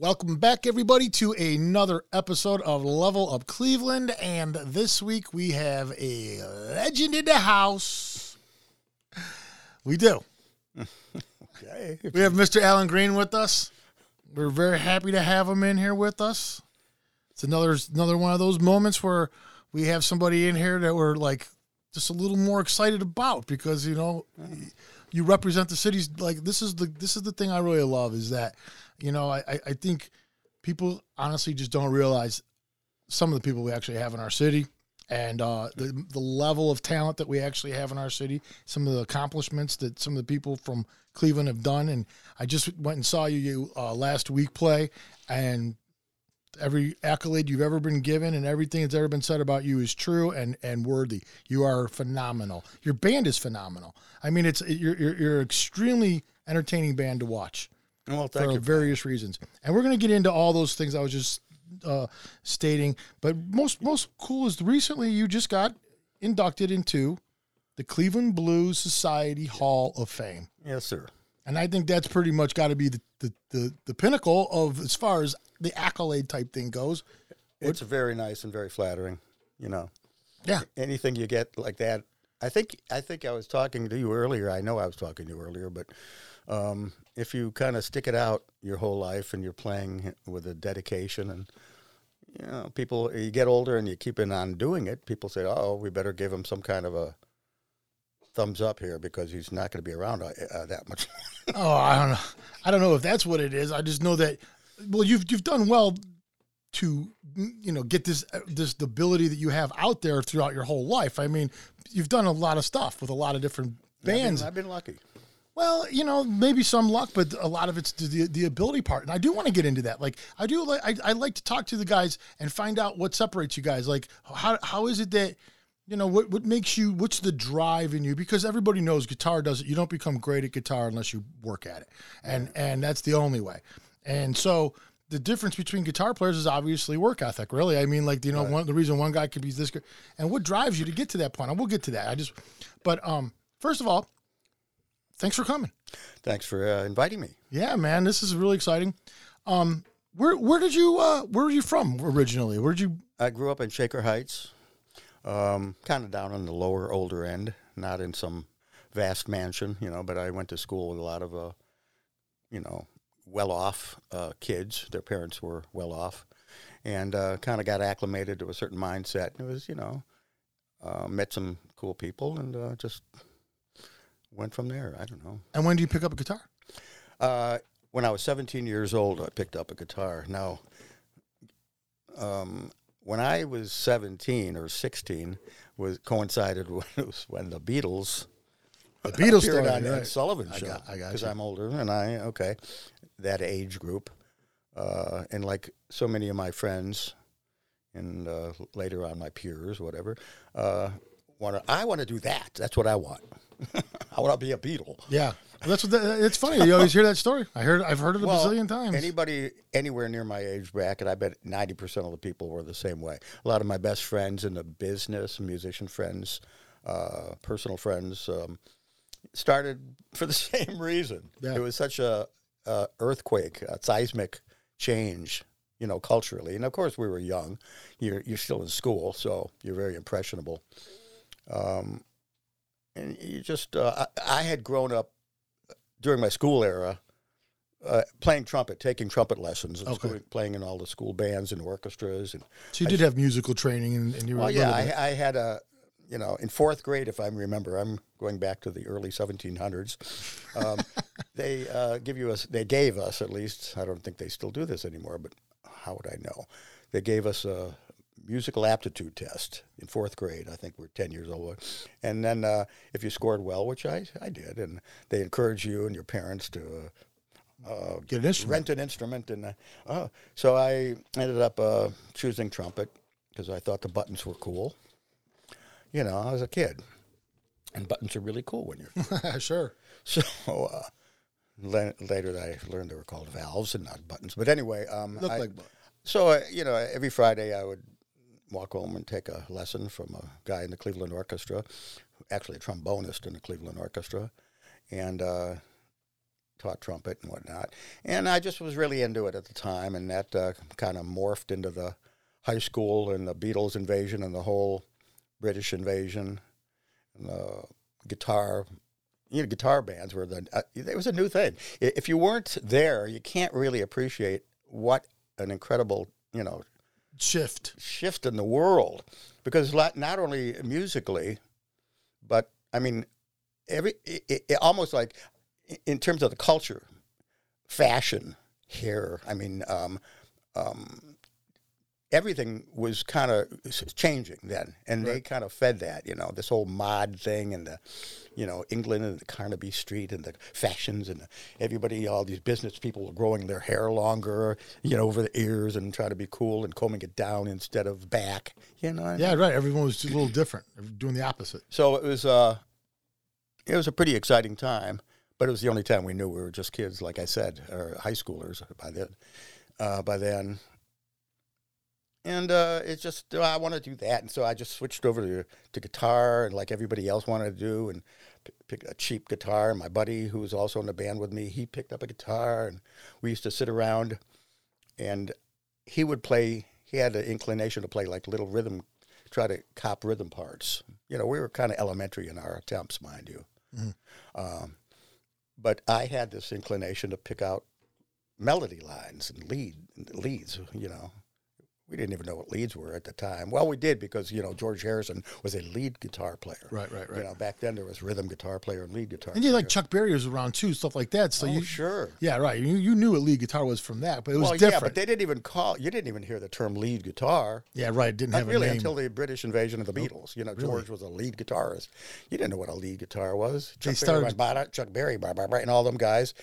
Welcome back, everybody, to another episode of Level Up Cleveland. And this week we have a legend in the house. We do. Okay. We have Mr. Alan Greene with us. We're very happy to have him in here with us. It's another another one of those moments where we have somebody in here that we're like just a little more excited about because you know you represent the cities like this is the this is the thing I really love is that you know I I- think people honestly just don't realize some of the people we actually have in our city and uh, the the level of talent that we actually have in our city, some of the accomplishments that some of the people from Cleveland have done. And I just went and saw you, you uh, last week play, and every accolade you've ever been given and everything that's ever been said about you is true and and worthy. You are phenomenal. Your band is phenomenal. I mean, it's you're you're, you're an extremely entertaining band to watch Well, for you. various reasons. And we're going to get into all those things I was just uh, stating. But most most cool is recently you just got inducted into the Cleveland Blues Society Hall of Fame. Yes, sir. And I think that's pretty much got to be the, the, the, the pinnacle of as far as the accolade type thing goes. It's very nice and very flattering. You know, Yeah. anything you get like that. I think I think I was talking to you earlier. I know I was talking to you earlier, but um, if you kind of stick it out your whole life and you're playing with a dedication and you know people you get older and you keep in on doing it, people say, "Oh, we better give him some kind of a thumbs up here because he's not going to be around uh, uh, that much." Oh, I don't know. I don't know if that's what it is. I just know that well, you've you've done well to you know get this this ability that you have out there throughout your whole life. I mean, you've done a lot of stuff with a lot of different bands. I've been, I've been lucky. Well, you know, maybe some luck, but a lot of it's the the ability part, and I do want to get into that. Like, I do like I, I like to talk to the guys and find out what separates you guys. Like, how how is it that you know what what makes you? What's the drive in you? Because everybody knows guitar does it. You don't become great at guitar unless you work at it, and and that's the only way. And so the difference between guitar players is obviously work ethic. Really, I mean, like you know, one the reason one guy could be this good, and what drives you to get to that point. And we'll get to that. I just, but um, first of all, thanks for coming. Thanks for uh, inviting me. Yeah, man, this is really exciting. Um, where where did you uh, where were you from originally? Where did you? I grew up in Shaker Heights, um, kind of down on the lower, older end, not in some vast mansion, you know. But I went to school with a lot of, uh, you know, well-off uh, kids. Their parents were well-off, and uh, kind of got acclimated to a certain mindset. It was, you know, uh, met some cool people, and uh, just went from there. I don't know. And when did you pick up a guitar? Uh, when I was 17 years old, I picked up a guitar. Now, um, when I was 17 or 16, was coincided with when the Beatles The Beatles appeared started, on Ed right. Sullivan show. I got because. I'm older and I okay that age group, uh, and like so many of my friends, and uh, later on my peers, whatever, uh, want to. I want to do that. That's what I want. I want to be a Beatle? Yeah, that's what. That, it's funny. You always hear that story. I heard. I've heard it a bazillion times. Anybody anywhere near my age bracket, I bet ninety percent of the people were the same way. A lot of my best friends in the business, musician friends, uh, personal friends, um, started for the same reason. Yeah. It was such a, a earthquake, a seismic change, you know, culturally. And of course, we were young. You're you're still in school, so you're very impressionable. Um, and you just, uh, I, I had grown up during my school era uh, playing trumpet, taking trumpet lessons, and Okay. school- playing in all the school bands and orchestras. And so you did have musical training, and, and you were well, yeah. I, I had a, you know, in fourth grade, if I remember, I'm going back to the early 1700s. Um, they uh, give you us, they gave us at least. I don't think they still do this anymore, but how would I know? They gave us a musical aptitude test in fourth grade. I think we're 10 years old. And then uh, if you scored well, which I, I did, and they encourage you and your parents to uh, uh, Get an instrument. rent an instrument. And uh, oh, so I ended up uh, choosing trumpet because I thought the buttons were cool. You know, I was a kid, and buttons are really cool when you're. sure. so uh, la- later, I learned they were called valves and not buttons. But anyway, um, I- like. so uh, you know, every Friday I would walk home and take a lesson from a guy in the Cleveland Orchestra, actually a trombonist in the Cleveland Orchestra, and uh, taught trumpet and whatnot. And I just was really into it at the time, and that uh, kind of morphed into the high school and the Beatles invasion and the whole British invasion and the guitar. You know, guitar bands were the. Uh, it was a new thing. If you weren't there, you can't really appreciate what an incredible, you know, Shift. shift in the world because not only musically, but I mean, every it, it, almost like in terms of the culture, fashion, hair. I mean, um, um, everything was kind of changing then, and they kind of fed that. You know, this whole mod thing and the, you know, England and the Carnaby Street and the fashions and the, everybody, all these business people were growing their hair longer, you know, over the ears and trying to be cool and combing it down instead of back. You know, Yeah, right. Everyone was just a little different, doing the opposite. so it was uh, it was a pretty exciting time, but it was the only time we knew we were just kids, like I said, or high schoolers by then. Uh, by then, and uh, it's just uh, I want to do that, and so I just switched over to to guitar, and like everybody else wanted to do, and p- pick a cheap guitar. And my buddy, who was also in the band with me, he picked up a guitar, and we used to sit around, and he would play. He had an inclination to play like little rhythm, try to cop rhythm parts. You know, we were kind of elementary in our attempts, mind you. Um, but I had this inclination to pick out melody lines and lead leads. You know, we didn't even know what leads were at the time. Well, we did because you know George Harrison was a lead guitar player. Right, right, right. You know, back then there was rhythm guitar player and lead guitar. And you like Chuck Berry was around too, stuff like that. So oh, you, sure. yeah, right. You you knew what lead guitar was from that, but it was well, different. yeah, but they didn't even call. You didn't even hear the term lead guitar. yeah, right. Didn't Not have really until the British invasion of the Beatles. You know, George was a lead guitarist. You didn't know what a lead guitar was. Chuck started- Berry, blah, blah, Chuck Berry, blah, blah, blah, and all them guys.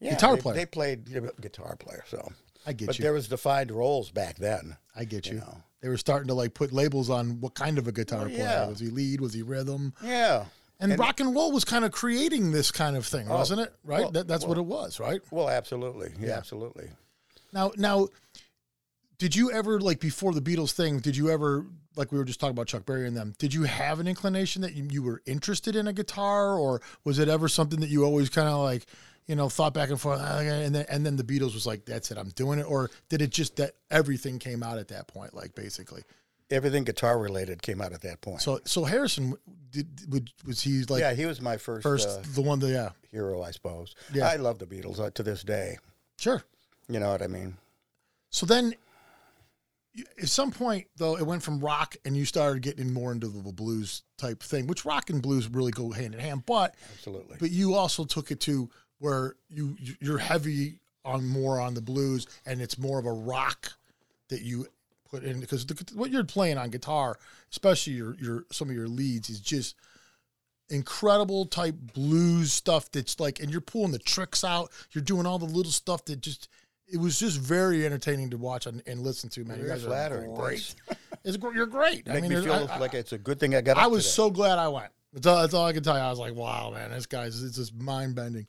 Yeah, Guitar they, player. They played guitar player. So, I get but you. But there was defined roles back then. I get you. know. They were starting to like put labels on what kind of a guitar Oh, player yeah. was he lead, was he rhythm, Yeah. and, rock and roll was kind of creating this kind of thing, oh, wasn't it? Right. Oh, well, that, that's what it was, right? Well, absolutely. Yeah, Yeah. absolutely. Now, now, did you ever like before the Beatles thing? Did you ever like we were just talking about Chuck Berry and them? Did you have an inclination that you, you were interested in a guitar, or was it ever something that you always kind of like, you know, thought back and forth, "Ah, and then and then the Beatles was like, "That's it, I'm doing it," or did it just that everything came out at that point, like basically? Everything guitar related came out at that point. So, so Harrison did would was he like yeah, he was my first, first uh, the one that yeah hero, I suppose. Yeah. I love the Beatles uh, to this day. sure. You know what I mean? So then, at some point, though, it went from rock and you started getting more into the blues type thing, which rock and blues really go hand in hand. But Absolutely. but you also took it to where you you're heavy on more on the blues, and it's more of a rock that you put in because the, what you're playing on guitar, especially your your some of your leads, is just incredible type blues stuff that's like and you're pulling the tricks out you're doing all the little stuff that just it was just very entertaining to watch and, and listen to man you guys flattering. are great it's, you're great Make i mean me feel I, like it's a good thing I got. I was today. so glad I went. That's all, that's all I can tell you. I was like, wow, man, this guy's it's just mind bending.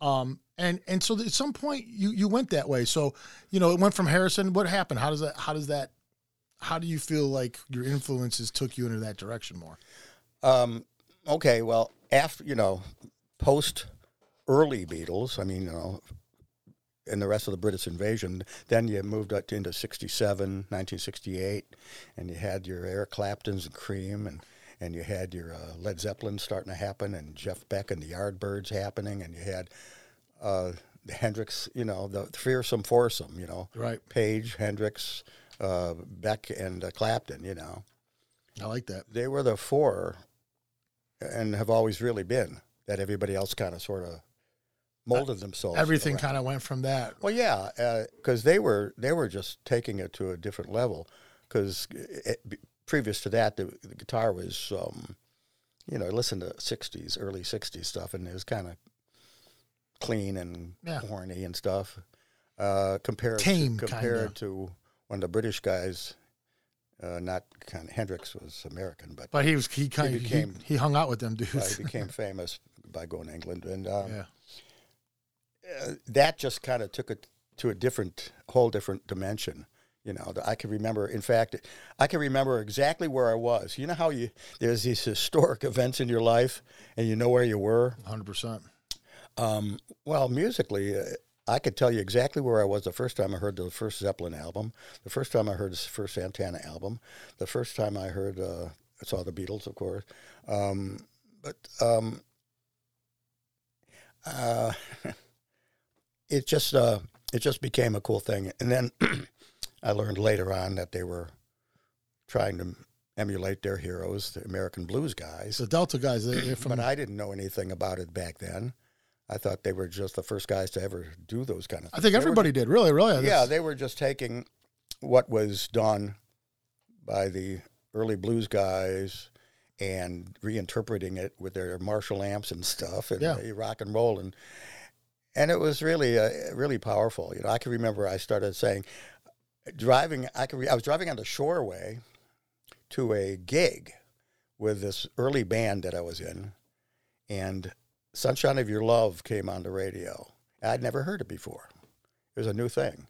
Um, and and so at some point you you went that way. So you know it went from Harrison. What happened? How does that? How does that? How do you feel like your influences took you into that direction more? Um, okay, well, after you know, post early Beatles, I mean, you know, and the rest of the British invasion, then you moved up into 67, 1968, and you had your Eric Claptons and Cream, and and you had your uh, Led Zeppelin starting to happen, and Jeff Beck and the Yardbirds happening, and you had uh, the Hendrix, you know, the fearsome foursome, you know, Right. Page, Hendrix, uh, Beck, and uh, Clapton, you know I like that. they were the four and have always really been that everybody else kind of sort of molded themselves Everything kind of went from that. well yeah because they were they were just taking it to a different level because previous to that the, the guitar was um, you know I listened to 60s early 60s stuff and it was kind of clean and Yeah. horny and stuff uh, compared Tame, to, compared kinda. to when the British guys uh, not kind of Hendrix was American but But he was he kind of he, became- he hung out with them dudes. he became famous by going to England, and um, yeah. uh, that just kind of took it to a different, whole different dimension. You know, I can remember. In fact, I can remember exactly where I was. You know how you there's these historic events in your life, and you know where you were. Hundred percent. Um, well, musically, uh, I could tell you exactly where I was the first time I heard the first Zeppelin album, the first time I heard the first Santana album, the first time I heard uh, saw the Beatles, of course. Um, but um, uh, it just uh, it just became a cool thing, and then I learned later on that they were trying to emulate their heroes, the American blues guys. The Delta guys, they- from. But I didn't know anything about it back then. I thought they were just the first guys to ever do those kind of things. I think They were everybody did. Really, really. yeah, they were just taking what was done by the early blues guys and reinterpreting it with their Marshall amps and stuff and Yeah. rock and roll and and it was really uh, really powerful. You know, I can remember I started saying driving. I can. Re- I was driving on the Shoreway to a gig with this early band that I was in, and "Sunshine of Your Love" came on the radio. I'd never heard it before. It was a new thing,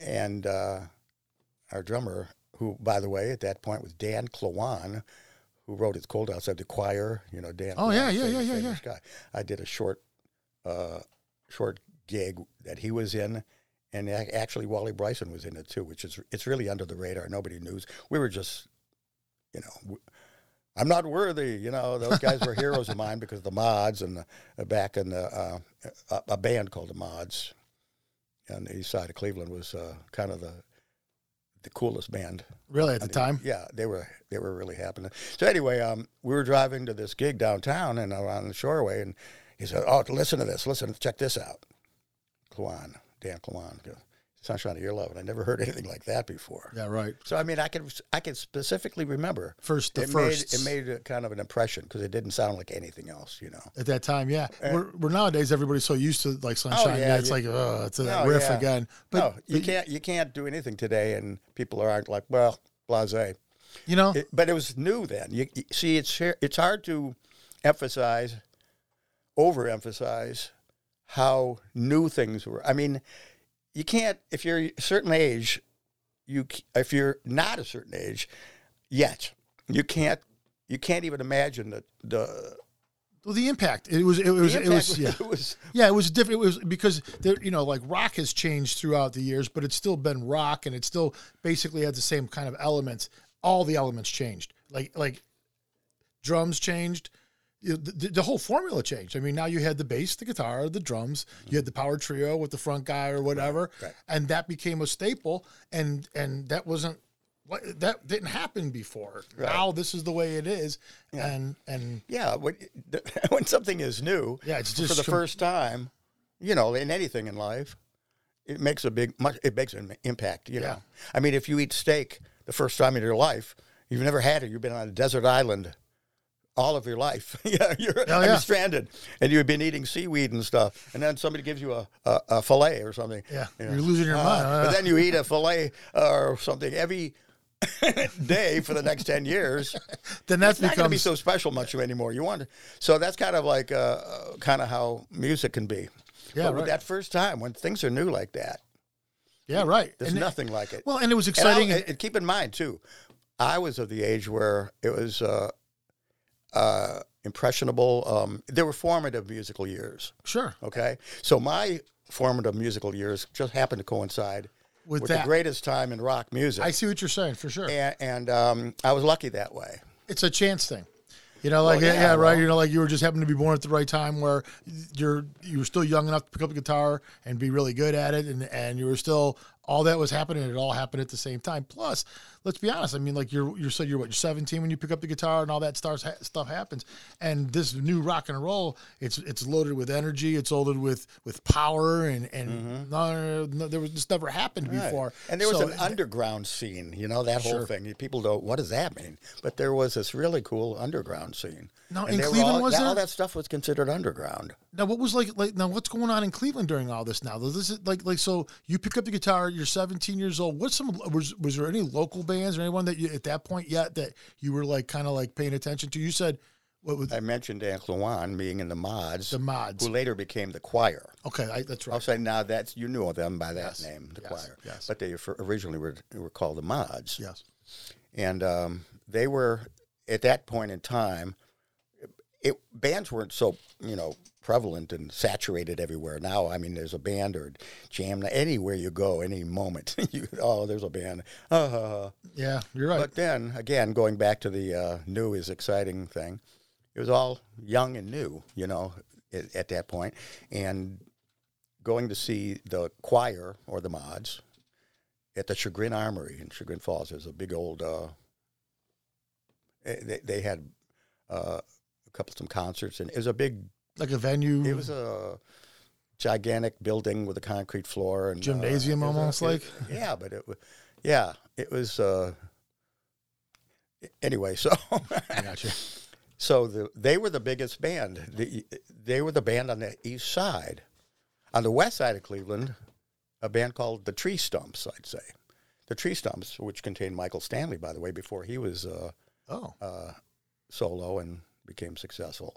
and uh, our drummer, who by the way at that point was Dan Klawon, who wrote "It's Cold Outside" the choir. You know, Dan. Oh, yeah, yeah, yeah, famous- yeah, famous Guy. I did a short, uh, short gig that he was in. And actually, Wally Bryson was in it too, which is it's really under the radar. Nobody knew. We were just, you know, I'm not worthy. You know, those guys were heroes of mine because the Mods and the, uh, back in the uh, a, a band called the Mods on the east side of Cleveland was uh, kind of the the coolest band really at the mean, time. Yeah, they were they were really happening. So anyway, um, we were driving to this gig downtown and around the Shoreway, and he said, "Oh, listen to this. Listen, check this out." Klawon, Dan Klawon, "Sunshine of Your Love," and I never heard anything like that before. Yeah, right. So I mean, I can I can specifically remember First, the it first. made it made a kind of an impression because it didn't sound like anything else, you know. at that time, yeah. we're, we're nowadays everybody's so used to like oh, sunshine. Oh, yeah, yeah, it's you- like oh, it's that No, riff yeah. again. But no, you but, can't you can't do anything today, and people aren't like, well, blasé. You know, It, but it was new then. You, you see, it's it's hard to emphasize, overemphasize how new things were. I mean, you can't if you're a certain age, you if you're not a certain age yet, you can't you can't even imagine the the, well, the impact. It was. It was. it was. Yeah. it was Yeah, it was different. It was because there, you know, like rock has changed throughout the years, but it's still been rock, and it still basically had the same kind of elements. All the elements changed. Like like drums changed. You know, the, the whole formula changed. I mean, now you had the bass, the guitar, the drums. You had the power trio with the front guy or whatever, right. and that became a staple. And and that wasn't what that didn't happen before. Right. Now this is the way it is, and and yeah when when something is new Yeah, it's just for the com- first time, you know, in anything in life, it makes a big much it makes an impact. You know, I mean, if you eat steak the first time in your life, you've never had it. You've been on a desert island all of your life. yeah, you're, Oh, yeah. stranded, and you've been eating seaweed and stuff, and then somebody gives you a, a, a fillet or something. Yeah, you you're losing your Uh, mind. But then you eat a fillet or something every day for the next ten years then that's not going to be so special much anymore. You want to, so that's kind of like uh, uh, kind of how music can be. Yeah, but right. that first time when things are new like that, yeah, right. there's And- nothing like it. Well, and it was exciting. And, and keep in mind too, I was of the age where it was uh, uh, impressionable. Um, there were formative musical years. sure. Okay, so my formative musical years just happened to coincide With with, that. the greatest time in rock music, I see what you're saying for sure. and, and um, I was lucky that way. It's a chance thing. You know, like Well, yeah, yeah, right. well- You know, like you were just happened to be born at the right time where you're you were still young enough to pick up the guitar and be really good at it, and and you were still all that was happening. It all happened at the same time. Plus, let's be honest. I mean, like you're you said you're what you're 17 when you pick up the guitar and all that starts ha- stuff happens. And this new rock and roll, it's it's loaded with energy. It's loaded with with power and and no, no, there was this never happened Mm-hmm. Right. before. And there was So, an underground scene, you know, that whole Sure. thing. People don't, what does that mean? But there was this really cool underground scene. And in Cleveland, all, was? All that stuff was considered underground. Now, what was like like now? What's going on in Cleveland during all this? Now, this is like like so. You pick up the guitar. You're 17 years old. What's some was was there any local bands or anyone that you at that point yet that you were like kind of like paying attention to? You said what was I mentioned Dan Klawon being in the mods, the mods? who later became the choir. Okay, I, that's right. I'll say now that's, you knew them by that Yes, name, the yes, choir. yes. But they originally were, were called the mods. Yes. And um, they were, at that point in time, it bands weren't so you know prevalent and saturated everywhere. Now, I mean, there's a band or jam anywhere you go, any moment. you, oh, there's a band. Uh, Yeah, you're right. but then again, going back to the uh, new is exciting thing, it was all young and new, you know, at, at that point, and going to see the choir or the mods at the Chagrin Armory in Chagrin Falls. There's a big old. Uh, eh, they, they had uh, a couple some concerts, and it was a big. Like a venue. It was a gigantic building with a concrete floor and uh, Gymnasium it was a- almost it- like? yeah, but it was yeah, it was. Uh, anyway, so I got you. so the, they were the biggest band. The, they were the band on the east side. On the west side of Cleveland, a band called the Tree Stumps. I'd say the Tree Stumps, which contained Michael Stanley, by the way, before he was. Uh, Oh, uh, solo and became successful.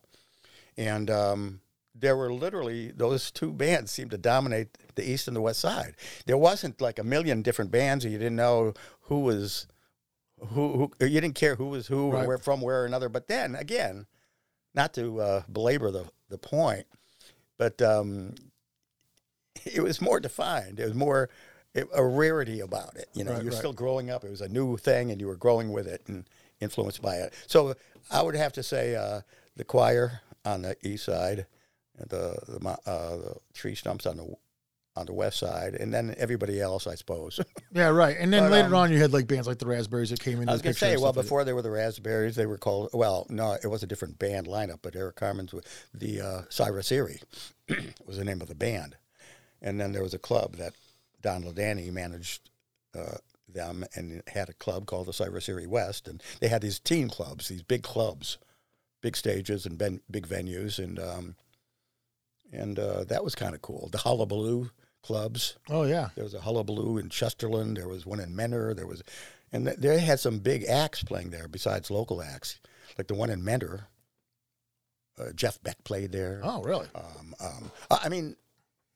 And um, there were literally those two bands seemed to dominate the east and the west side. There wasn't like a million different bands, and you didn't know who was who. who you didn't care who was who Right. or where from where or another. But then again, not to uh, belabor the the point, but um, it was more defined. It was more a rarity about it. You know, Right, you're right. still growing up. It was a new thing, and you were growing with it and influenced by it. So I would have to say uh, the choir on the east side, and the the, uh, the tree stumps on the on the west side, and then everybody else, I suppose. yeah, right. And then But, later um, on, you had like bands like the Raspberries that came in. I was going to say, well, before they were the Raspberries, they were called. Well, no, it was a different band lineup, but Eric Carmen's with the uh, Cyrus Erie was the name of the band, and then there was a club that Don Ladani managed uh, them and had a club called the Cyrus Erie West, and they had these teen clubs, these big clubs, big stages and ben, big venues, and um, and uh, that was kind of cool. The Hullabaloo clubs. Oh yeah, There was a Hullabaloo in Chesterland. There was one in Mentor. There was, and th- they had some big acts playing there besides local acts, like the one in Mentor. Uh, Jeff Beck played there. oh really? Um, um, I mean,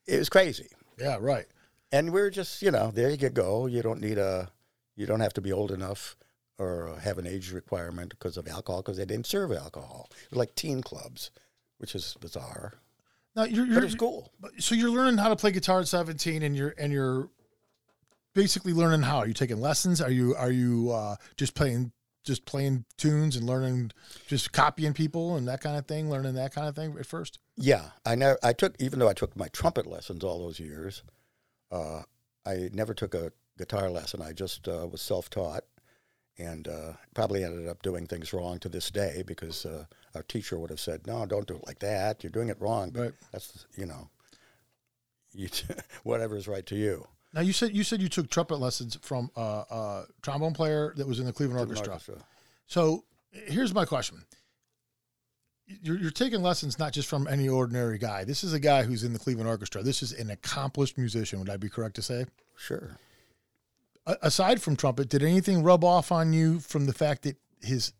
it was crazy. Yeah, right. And we are just, you know, there you go. You don't need a, you don't have to be old enough or have an age requirement because of alcohol because they didn't serve alcohol. Like teen clubs, which is bizarre, Now you're, but you're it's cool. so you're learning how to play guitar at 17, and you're and you're basically learning how. Are you taking lessons? Are you are you uh, just playing just playing tunes and learning just copying people and that kind of thing? Learning that kind of thing at first. Yeah, I never. I took even though I took my trumpet lessons all those years. Uh, I never took a guitar lesson. I just uh, was self-taught, and uh, probably ended up doing things wrong to this day because uh, our teacher would have said, "No, don't do it like that. You're doing it wrong." But Right. that's you know, you whatever is right to you. Now you said you said you took trumpet lessons from a uh, uh, trombone player that was in the Cleveland Orchestra. Orchestra. So here's my question. You're, you're taking lessons not just from any ordinary guy. This is a guy who's in the Cleveland Orchestra. This is an accomplished musician. Would I be correct to say? Sure. Aside from trumpet, did anything rub off on you from the fact that his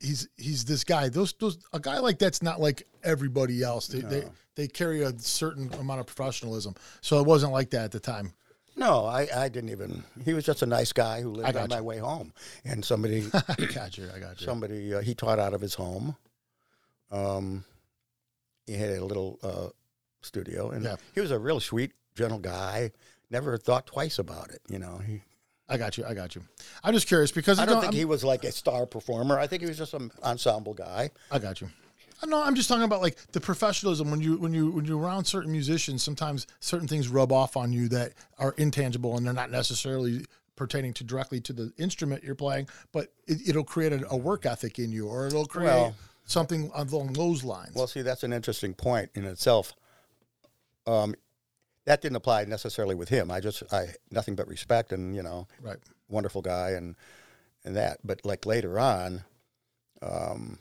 he's he's this guy? Those those a guy like that's not like everybody else. They they, they carry a certain amount of professionalism. So it wasn't like that at the time. No, I, I didn't even. He was just a nice guy who lived on my way home, and somebody I got you. I got you. somebody uh, he taught out of his home. Um, he had a little uh, studio, and Yeah. he was a real sweet, gentle guy. Never thought twice about it. You know, he, I got you. I got you. I'm just curious because I don't know, think I'm- he was like a star performer. I think he was just an ensemble guy. I got you. No, I'm just talking about like the professionalism when you when you when you're around certain musicians. Sometimes certain things rub off on you that are intangible and they're not necessarily pertaining to directly to the instrument you're playing, but it, it'll create a, a work ethic in you, or it'll create Well- something along those lines. Well, see, that's an interesting point in itself. Um, that didn't apply necessarily with him. I just, I nothing but respect, and you know, right. wonderful guy and and that. But like later on, um,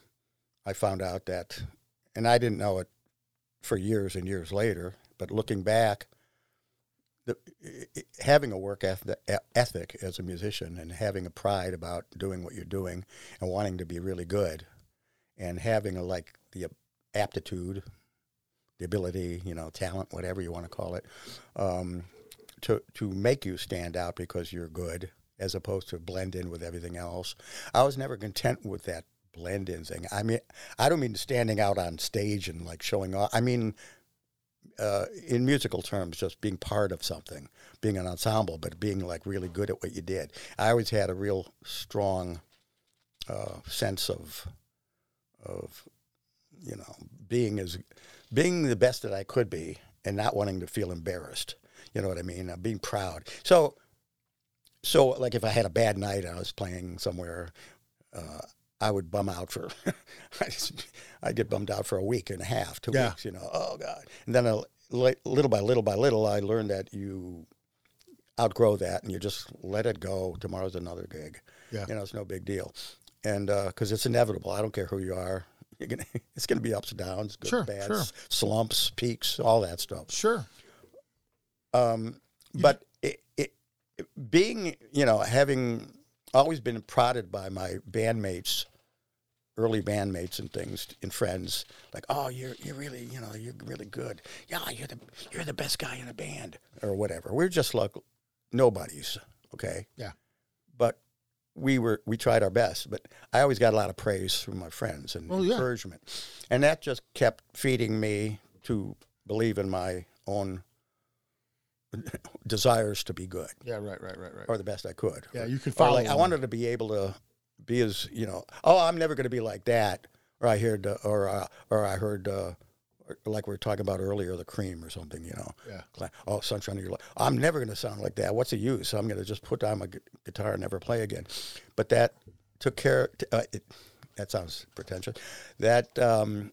I found out that, and I didn't know it for years and years later. But looking back, the, having a work ethic as a musician and having a pride about doing what you're doing and wanting to be really good, and having a like the aptitude, the ability, you know, talent, whatever you want to call it, um, to to make you stand out because you're good, as opposed to blend in with everything else. I was never content with that blend in thing. I mean, I don't mean standing out on stage and like showing off. I mean, uh, in musical terms, just being part of something, being an ensemble, but being like really good at what you did. I always had a real strong uh, sense of of you know being as being the best that I could be and not wanting to feel embarrassed. You know what I mean? Uh, being proud. So so like if I had a bad night and I was playing somewhere, uh, I would bum out for, I'd get bummed out for a week and a half, two Yeah. weeks, you know, oh God. And then a, li- little by little by little, I learned that you outgrow that and you just let it go. Tomorrow's another gig. Yeah. You know, it's no big deal. And because it's inevitable. I don't care who you are. You're gonna, it's going to be ups and downs, good, Sure, bads, sure. slumps, peaks, all that stuff. Sure. Um, but it, it, being, you know, having always been prodded by my bandmates, early bandmates and things and friends, like, oh, you're you're really, you know, you're really good. Yeah, you're the you're the best guy in the band or whatever. We're just like nobodies, okay? Yeah. But we were we tried our best, but I always got a lot of praise from my friends and Well, yeah. encouragement, and that just kept feeding me to believe in my own desires to be good Yeah. Right. Right. Right. Right. or the best I could. Yeah, you could follow like, I wanted to be able to be as you know. Oh, I'm never going to be like that. Or I heard, uh, or uh, or I heard, uh, like we were talking about earlier, the cream or something. You know. Yeah. Oh, sunshine of your life. I'm never going to sound like that. What's the use? I'm going to just put down my gu- guitar and never play again. But that took care. t- Uh, it, that sounds pretentious. That um,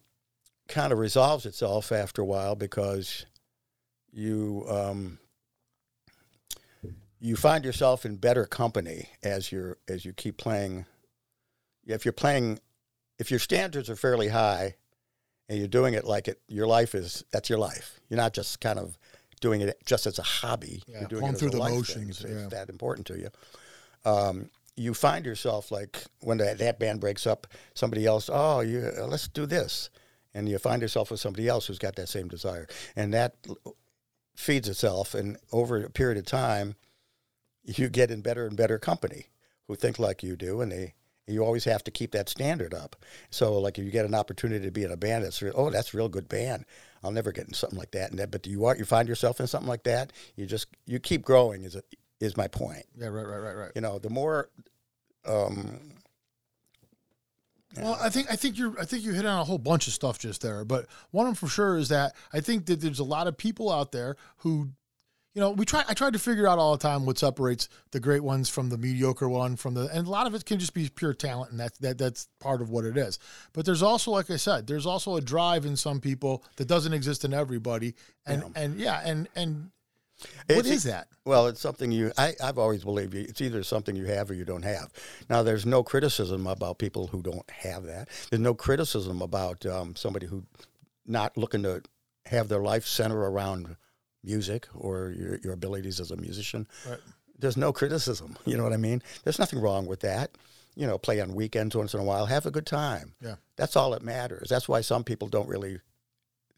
kind of resolves itself after a while because you um, you find yourself in better company as you're as you keep playing. If you're playing, if your standards are fairly high, and you're doing it like it, your life is that's your life. You're not just kind of doing it just as a hobby. Yeah, you're doing going it as through a the life thing. motions, It's, yeah. it's that important to you. Um, you find yourself like when that, that band breaks up, somebody else, oh, you, uh, let's do this, and you find yourself with somebody else who's got that same desire, and that feeds itself, and over a period of time, you get in better and better company who think like you do, and they you always have to keep that standard up. So, like, if you get an opportunity to be in a band that's real, oh, that's a real good band. I'll never get in something like that. And that, but you are you find yourself in something like that, you just you keep growing. Is a, is my point. Yeah. Right. Right. Right. Right. You know, the more um, Well, I think I think you're I think you hit on a whole bunch of stuff just there, but one of them for sure is that I think that there's a lot of people out there who, you know, we try I tried to figure out all the time what separates the great ones from the mediocre one from the and a lot of it can just be pure talent and that's that that's part of what it is. But there's also like I said, there's also a drive in some people that doesn't exist in everybody, and and yeah, and and what It's- is that? Well, it's something you. I, I've always believed you- it's either something you have or you don't have. Now, there's no criticism about people who don't have that. There's no criticism about um, somebody who not looking to have their life center around music or your, your abilities as a musician. Right. There's no criticism. You know what I mean? There's nothing wrong with that. You know, play on weekends once in a while. Have a good time. Yeah. That's all that matters. That's why some people don't really,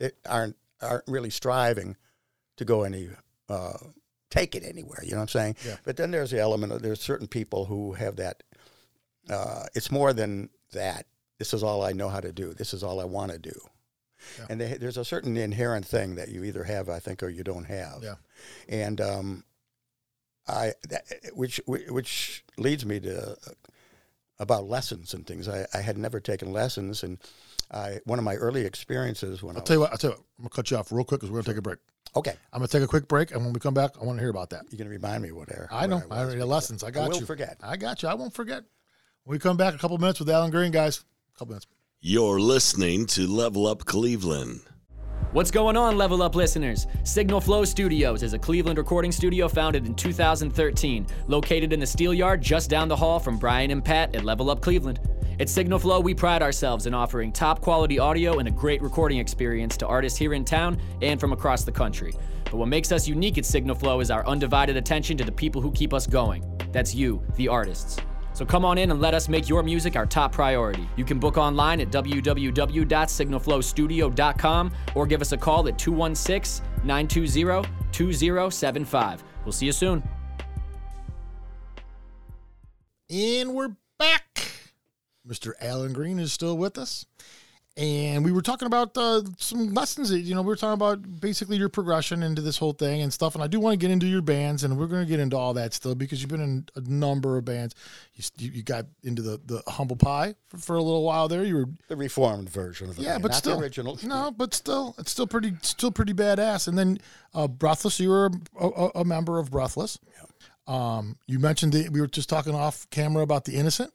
it aren't aren't really striving to go any uh, take it anywhere. You know what I'm saying? Yeah. But then there's the element of there's certain people who have that. Uh, it's more than that. This is all I know how to do. This is all I want to do. Yeah. And they, there's a certain inherent thing that you either have, I think, or you don't have. Yeah. And um, I, that, which which leads me to uh, about lessons and things. I, I had never taken lessons, and I one of my early experiences when I'll I tell you what. I'll tell you what. I'm gonna cut you off real quick because we're gonna take a break. okay, I'm gonna take a quick break, and when we come back, I want to hear about that. You're gonna remind me whatever. I know. what I because lessons. I got will you. forget. I got you. I won't forget. When we come back, a couple minutes with Alan Greene, guys. A couple minutes. You're listening to Level Up Cleveland. What's going on, Level Up listeners? Signal Flow Studios is a Cleveland recording studio founded in 2013, located in the Steel Yard just down the hall from Brian and Pat at Level Up Cleveland. At Signal Flow, we pride ourselves in offering top quality audio and a great recording experience to artists here in town and from across the country. But what makes us unique at Signal Flow is our undivided attention to the people who keep us going. That's you, the artists. So come on in and let us make your music our top priority. You can book online at www.signalflowstudio.com or give us a call at 216 920 2075. We'll see you soon. And we're back. Mr. Alan Greene is still with us. And we were talking about uh, some lessons that, you know, we were talking about basically your progression into this whole thing and stuff. And I do want to get into your bands, and we're going to get into all that still because you've been in a number of bands. You, you got into the, the Humble Pie for, for a little while there. You were The reformed version of the yeah, band, but still, original. No, but still, it's still pretty, still pretty badass. And then uh, Breathless, you were a, a, a member of Breathless. Um, you mentioned that we were just talking off camera about the Innocent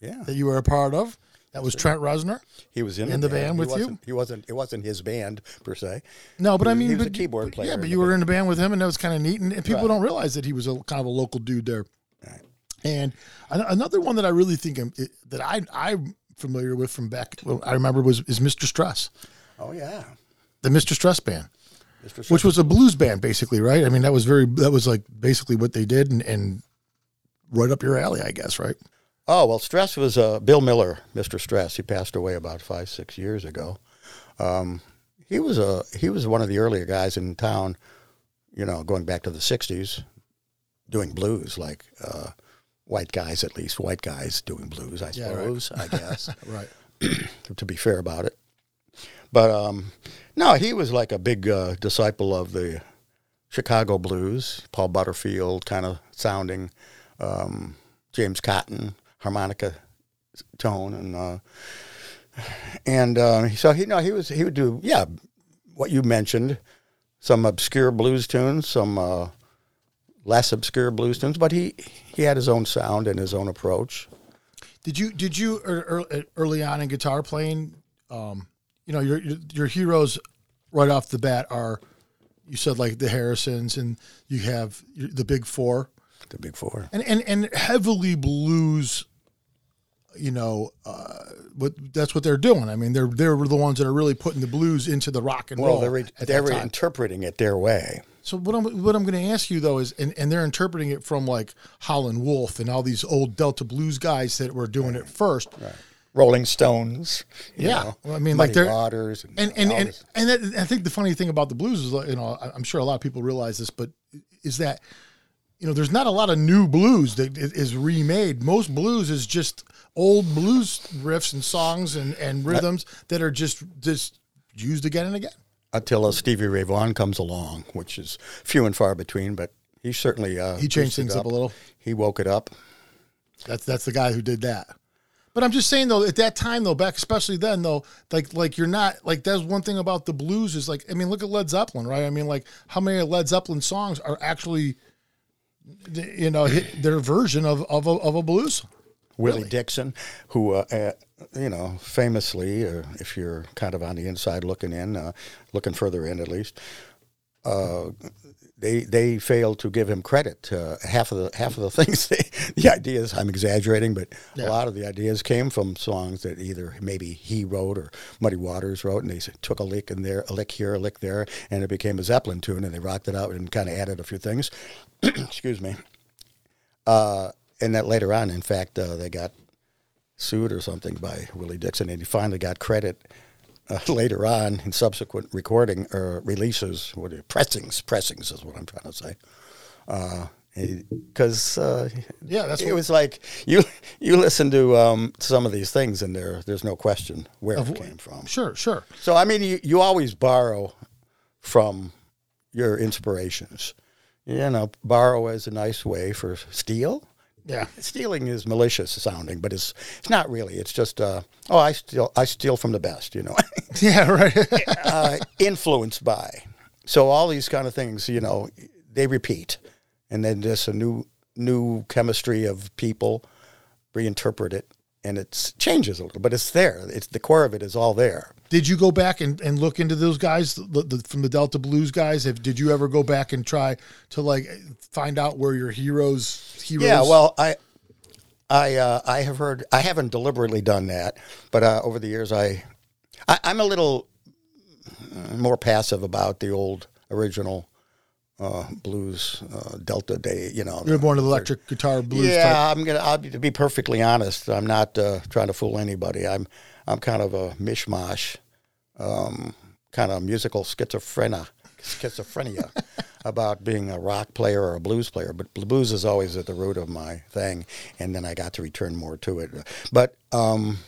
Yeah, that you were a part of. That was Trent Reznor. he was in, in the band He with you? He wasn't. It wasn't his band per se. No, but I mean, he was but, a keyboard player Yeah, but you were band. in the band with him, and that was kind of neat. And, and people Right. don't realize that he was a kind of a local dude there. Right. And another one that I really think I'm, that I I'm familiar with from back, well, I remember was is Mr. Stress, Oh yeah, the Mr. Stress band. Mr. which was a blues band basically right i mean that was very that was like basically what they did and, and right up your alley i guess right Oh well, Stress was uh, Bill Miller, Mr. Stress. He passed away about five, six years ago. Um, he was a he was one of the earlier guys in town. You know, going back to the '60s, doing blues like uh, white guys, at least white guys doing blues. I Yeah, right. suppose. I guess right to be fair about it. But um, no, he was like a big uh, disciple of the Chicago blues, Paul Butterfield kind of sounding, um, James Cotton harmonica tone, and uh, and uh, so he no he was he would do yeah what you mentioned some obscure blues tunes, some uh, less obscure blues tunes, but he he had his own sound and his own approach. did you did you ear- ear- early on in guitar playing um you know your, your heroes right off the bat are you said like the harrisons and you have the big four The Big Four. and and and heavily blues you know uh what that's what they're doing i mean they're they're the ones that are really putting the blues into the rock and Well, roll they're re- they're that time. interpreting it their way. So what I'm what I'm going to ask you though is, and, and they're interpreting it from like Howlin' Wolf and all these old Delta blues guys that were doing it first. Rolling Stones. you Yeah. know, Well, I mean, Muddy like they're- Waters, and And and and, and that, I think the funny thing about the blues is, you know, I'm sure a lot of people realize this, but is that you know, there's not a lot of new blues that is remade. Most blues is just old blues riffs and songs and, and rhythms that are just just used again and again. until uh, Stevie Ray Vaughan comes along, which is few and far between, but he certainly uh, He changed things up a little. He woke it up. That's that's the guy who did that. But I'm just saying though, at that time though, back especially then though, like like you're not like that's one thing about the blues is like I mean look at Led Zeppelin, right? I mean like how many Led Zeppelin songs are actually, you know, their version of of a, of a blues? Willie Dixon, who, uh, uh, you know, famously, uh, if you're kind of on the inside looking in, uh, looking further in at least, uh, they they failed to give him credit. Uh, half of the half of the things, they, the ideas, I'm exaggerating, but Yeah. a lot of the ideas came from songs that either maybe he wrote or Muddy Waters wrote, and they took a lick in there, a lick here, a lick there, and it became a Zeppelin tune, and they rocked it out and kind of added a few things. Excuse me. Uh, and that later on, in fact, uh, they got sued or something by Willie Dixon, and he finally got credit uh, later on in subsequent recording or releases, what are, pressings, pressings is what I'm trying to say. Because uh, Yeah, that's it was like you you listen to um, some of these things, and there there's no question where it came from. Sure, sure. So I mean, you, you always borrow from your inspirations. You know, borrow is a nice way for steal. Yeah. Stealing is malicious sounding, but it's it's not really. It's just uh, oh, I steal I steal from the best. You know, Yeah, right. uh, influenced by. So all these kind of things, you know, they repeat, and then just a new new chemistry of people reinterpret it, and it changes a little, but it's there. It's the core of it is all there. did you go back and, and look into those guys the, the, from the Delta Blues guys? Have, did you ever go back and try to like find out where your heroes heroes? Yeah, well, I, I, uh, I have heard. I haven't deliberately done that, but uh, over the years, I, I, I'm a little uh, more passive about the old original uh, blues uh, Delta day. You know, you're more an electric guitar blues yeah, type. I'm gonna. I'll be, to be perfectly honest, I'm not uh, trying to fool anybody. I'm, I'm kind of a mishmash, um, kind of musical schizophrenia. Schizophrenia. about being a rock player or a blues player, but blues is always at the root of my thing, and then I got to return more to it. But um,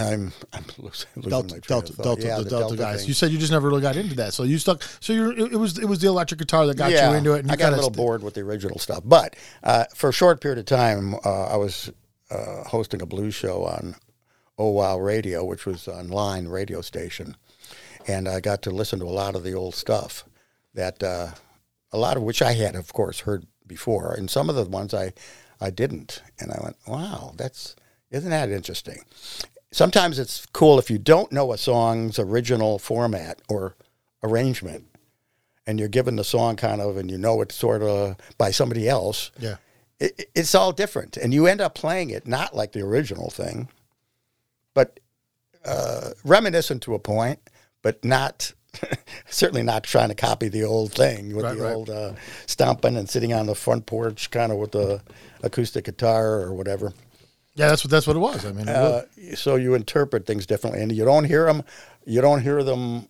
I'm I'm losing, Delta, my train Delta. Delta, Yeah, the, Delta, guys. thing. You said you just never really got into that, so you stuck. So you it, was it was the electric guitar that got yeah, you into it. And you I got a little st- bored with the original stuff, but uh, for a short period of time, uh, I was uh, hosting a blues show on Oh Wow Radio, which was an online radio station, and I got to listen to a lot of the old stuff that uh, a lot of which I had, of course, heard before, and some of the ones I I didn't, and I went, wow, that's isn't that interesting? Sometimes it's cool if you don't know a song's original format or arrangement, and you're given the song kind of, and you know it's sort of by somebody else. Yeah. It, it's all different, and you end up playing it not like the original thing, but uh, reminiscent to a point, but not certainly not trying to copy the old thing with Right, the right. old uh, stomping and sitting on the front porch, kind of with the acoustic guitar or whatever. Yeah, that's what that's what it was. I mean, Uh, so you interpret things differently, and you don't hear them. You don't hear them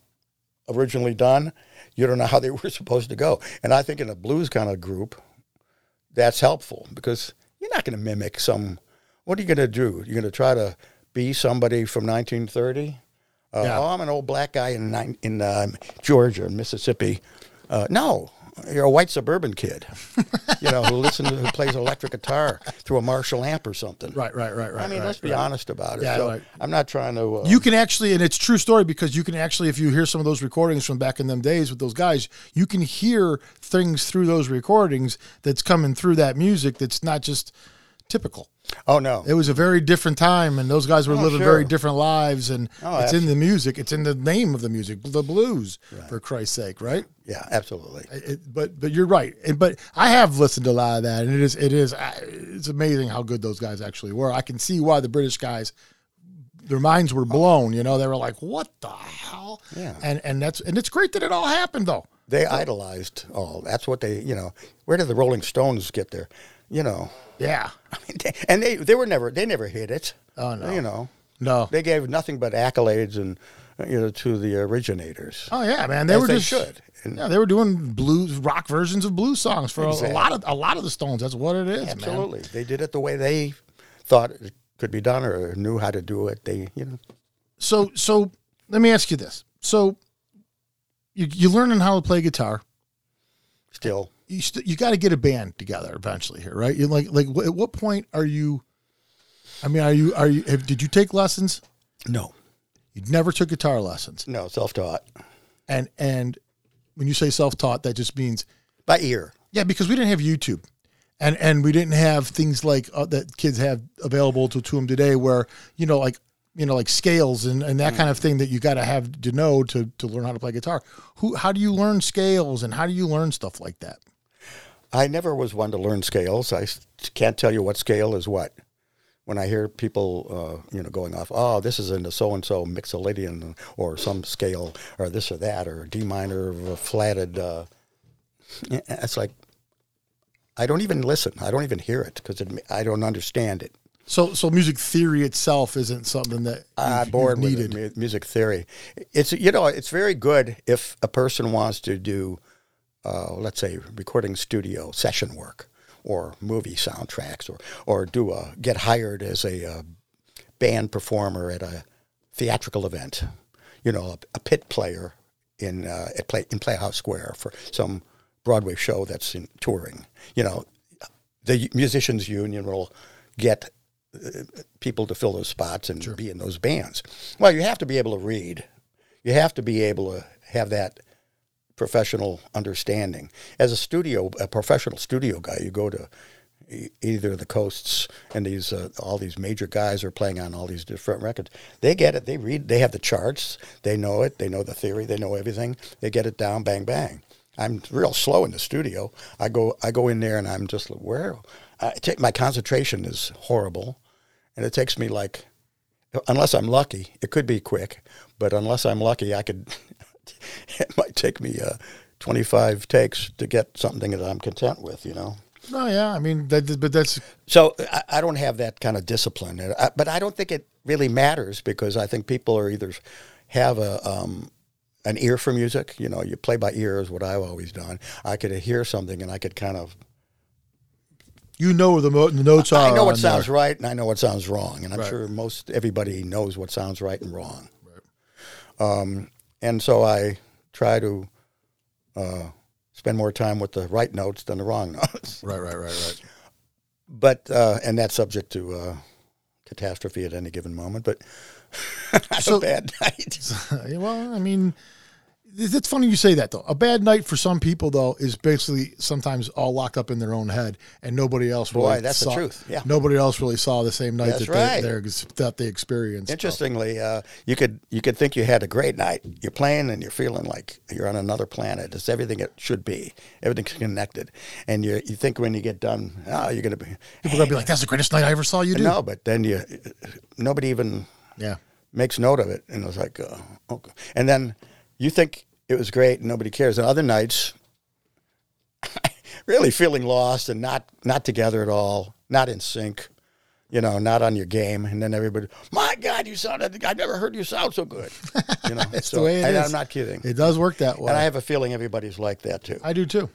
originally done. You don't know how they were supposed to go. And I think in a blues kind of group, that's helpful because you're not going to mimic some. What are you going to do? You're going to try to be somebody from 1930. Uh, Yeah. Oh, I'm an old black guy in in um, Georgia, Mississippi. Uh, no, you're a white suburban kid, you know, who listens, who plays electric guitar through a Marshall amp or something. right, right, right, right. I mean, right, let's be right. honest about it. Yeah, so right. I'm not trying to. Uh, You can actually, and it's true story because you can actually, if you hear some of those recordings from back in them days with those guys, you can hear things through those recordings that's coming through that music that's not just typical. oh no, It was a very different time, and those guys were Oh, living sure. very different lives, and Oh, it's in the music, it's in the name of the music, the blues, for Christ's sake, right? yeah, absolutely. It, but but you're right, and, but I have listened to a lot of that, and it is it is it's amazing how good those guys actually were. I can see why the British guys, their minds were blown. You know, they were like, "What the hell?" Yeah. and and that's and it's great that it all happened though. They idolized all. That's what they, you know. Where did the Rolling Stones get there? You know, Yeah, I mean, they, and they they were never they never hit it. Oh, no. You know, no, they gave nothing but accolades and you know to the originators. oh yeah, man, they As were they just should. And- Yeah, they were doing blues rock versions of blues songs for a, a lot of a lot of the Stones. That's what it is, man. Absolutely, they did it the way they thought it could be done or knew how to do it. They, you know, So so let me ask you this: so you you learning how to play guitar. still. You st- you got to get a band together eventually here, right? You like like wh- at what point are you? I mean, are you are you? Have, did you take lessons? No, You never took guitar lessons, no, self-taught and and when you say self taught, that just means by ear. yeah, because we didn't have YouTube, and and we didn't have things like uh, that kids have available to to them today, where you know like you know like scales and, and that kind of thing that you got to have to know to to learn how to play guitar. Who how do you learn scales and how do you learn stuff like that? I never was one to learn scales. I can't tell you what scale is what. When I hear people, uh, you know, going off, oh, this is in the so and so mixolydian or some scale or this or that or D minor or flatted. Uh, it's like I don't even listen. I don't even hear it because I don't understand it. So so music theory itself isn't something that I'm you've- bored with it, music theory. It's you know it's very good if a person wants to do, uh, let's say, recording studio session work or movie soundtracks or or do a get hired as a uh, band performer at a theatrical event, you know, a, a pit player in uh, at play in Playhouse Square for some Broadway show that's in touring. You know, the musicians union will get uh, people to fill those spots and be in those bands. Well, you have to be able to read. You have to be able to have that professional understanding. As a studio, a professional studio guy, you go to either the coasts and these uh, all these major guys are playing on all these different records. They get it. They read. They have the charts. They know it. They know the theory. They know everything. They get it down. Bang bang. I'm real slow in the studio. I go I go in there and I'm just like, where I take my concentration is horrible, and it takes me like unless I'm lucky, it could be quick, but unless I'm lucky, I could. it might take me uh, 25 takes to get something that I'm content with, you know. No, yeah, I mean, that, but that's So I, I don't have that kind of discipline, I, but I don't think it really matters because I think people are either have a um, an ear for music. You know, you play by ear is what I've always done. I could hear something and I could kind of You know where the, mo- the notes are. I know what on there. sounds right and I know what sounds wrong, and I'm Right. sure most everybody knows what sounds right and wrong. Um, and so I try to uh, spend more time with the right notes than the wrong notes. Right, right, right, right. But uh, and that's subject to uh, catastrophe at any given moment. But So- a bad night. Well, I mean, it's funny you say that though. A bad night for some people though is basically sometimes all locked up in their own head, and nobody else. Boy, really that's the truth. Yeah. nobody else really saw the same night That's that right. they that they experienced. Interestingly, uh, you could you could think you had a great night. You're playing and you're feeling like you're on another planet. It's everything it should be. Everything's connected, and you you think when you get done, oh, you're gonna be People are gonna be like, "That's the greatest night I ever saw you do." no, but then you nobody even Yeah, makes note of it, and it's like, uh, okay. and then you think it was great, and nobody cares. And other nights, really feeling lost and not not together at all, not in sync, you know, not on your game, and then everybody, my God, you sounded, I never heard you sound so good, you know. That's so, the way it and is. I'm not kidding, it does work that way. and I have a feeling everybody's like that too. I do too.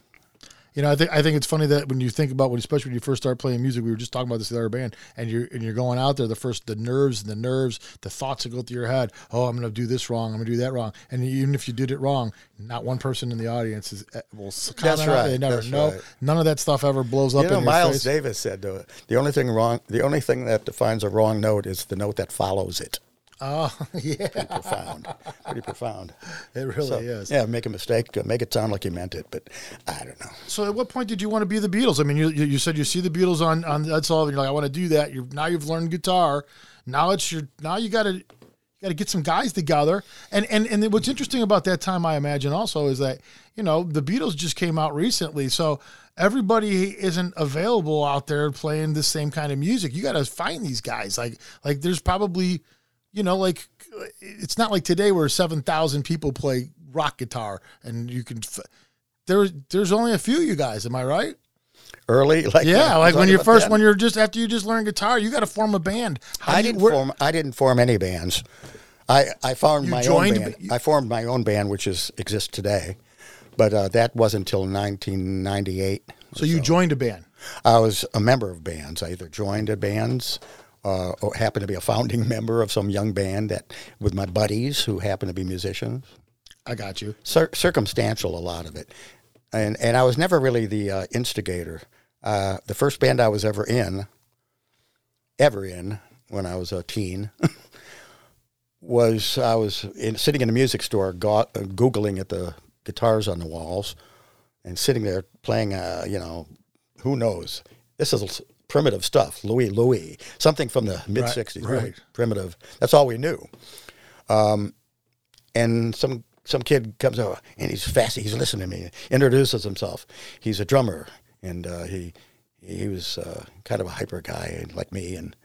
You know, I think I think it's funny that when you think about when, especially when you first start playing music, we were just talking about this with our band, and you're and you're going out there, the first the nerves and the nerves, the thoughts that go through your head. Oh, I'm going to do this wrong. I'm going to do that wrong. And even if you did it wrong, not one person in the audience is, eh, will comment it. right, They never that's know. right. None of that stuff ever blows up You know, Miles face. Davis said the only thing wrong, the only thing that defines a wrong note is the note that follows it. Oh, yeah, Pretty Profound, pretty profound. it really So, is. Yeah, make a mistake, make it sound like you meant it, but I don't know. So, at what point did you want to be the Beatles? I mean, you you, you said you see the Beatles on on Ed and You're like, I want to do that. You're now you've learned guitar. Now it's your now you got to you got to get some guys together. And and and what's interesting about that time, I imagine, also is that you know the Beatles just came out recently, so everybody isn't available out there playing the same kind of music. You got to find these guys. Like like there's probably you know like it's not like today where seven thousand people play rock guitar and you can. F- there, there's only a few of you guys. Am I right? Early, like Yeah, like when you're first, that. when you're just after you just learn guitar, you got to form a band. How I didn't where- form. I didn't form any bands. I I formed my own band. ba- I formed my own band, which is exists today, but uh, that wasn't until 1998. So you joined a band. I was a member of bands. I either joined a bands uh, or happened to be a founding member of some young band that with my buddies who happened to be musicians. I got you. Cir- circumstantial, a lot of it, and and I was never really the uh, instigator. Uh, the first band I was ever in, ever in, when I was a teen, was I was in, sitting in a music store, go, uh, googling at the guitars on the walls, and sitting there playing. Uh, you know, who knows? This is primitive stuff. Louie Louie, something from the mid '60s, really right. primitive. That's all we knew. Um, and some some kid comes over and he's fast. He's listening to me. Introduces himself. He's a drummer, and uh, he he was uh, kind of a hyper guy like me, and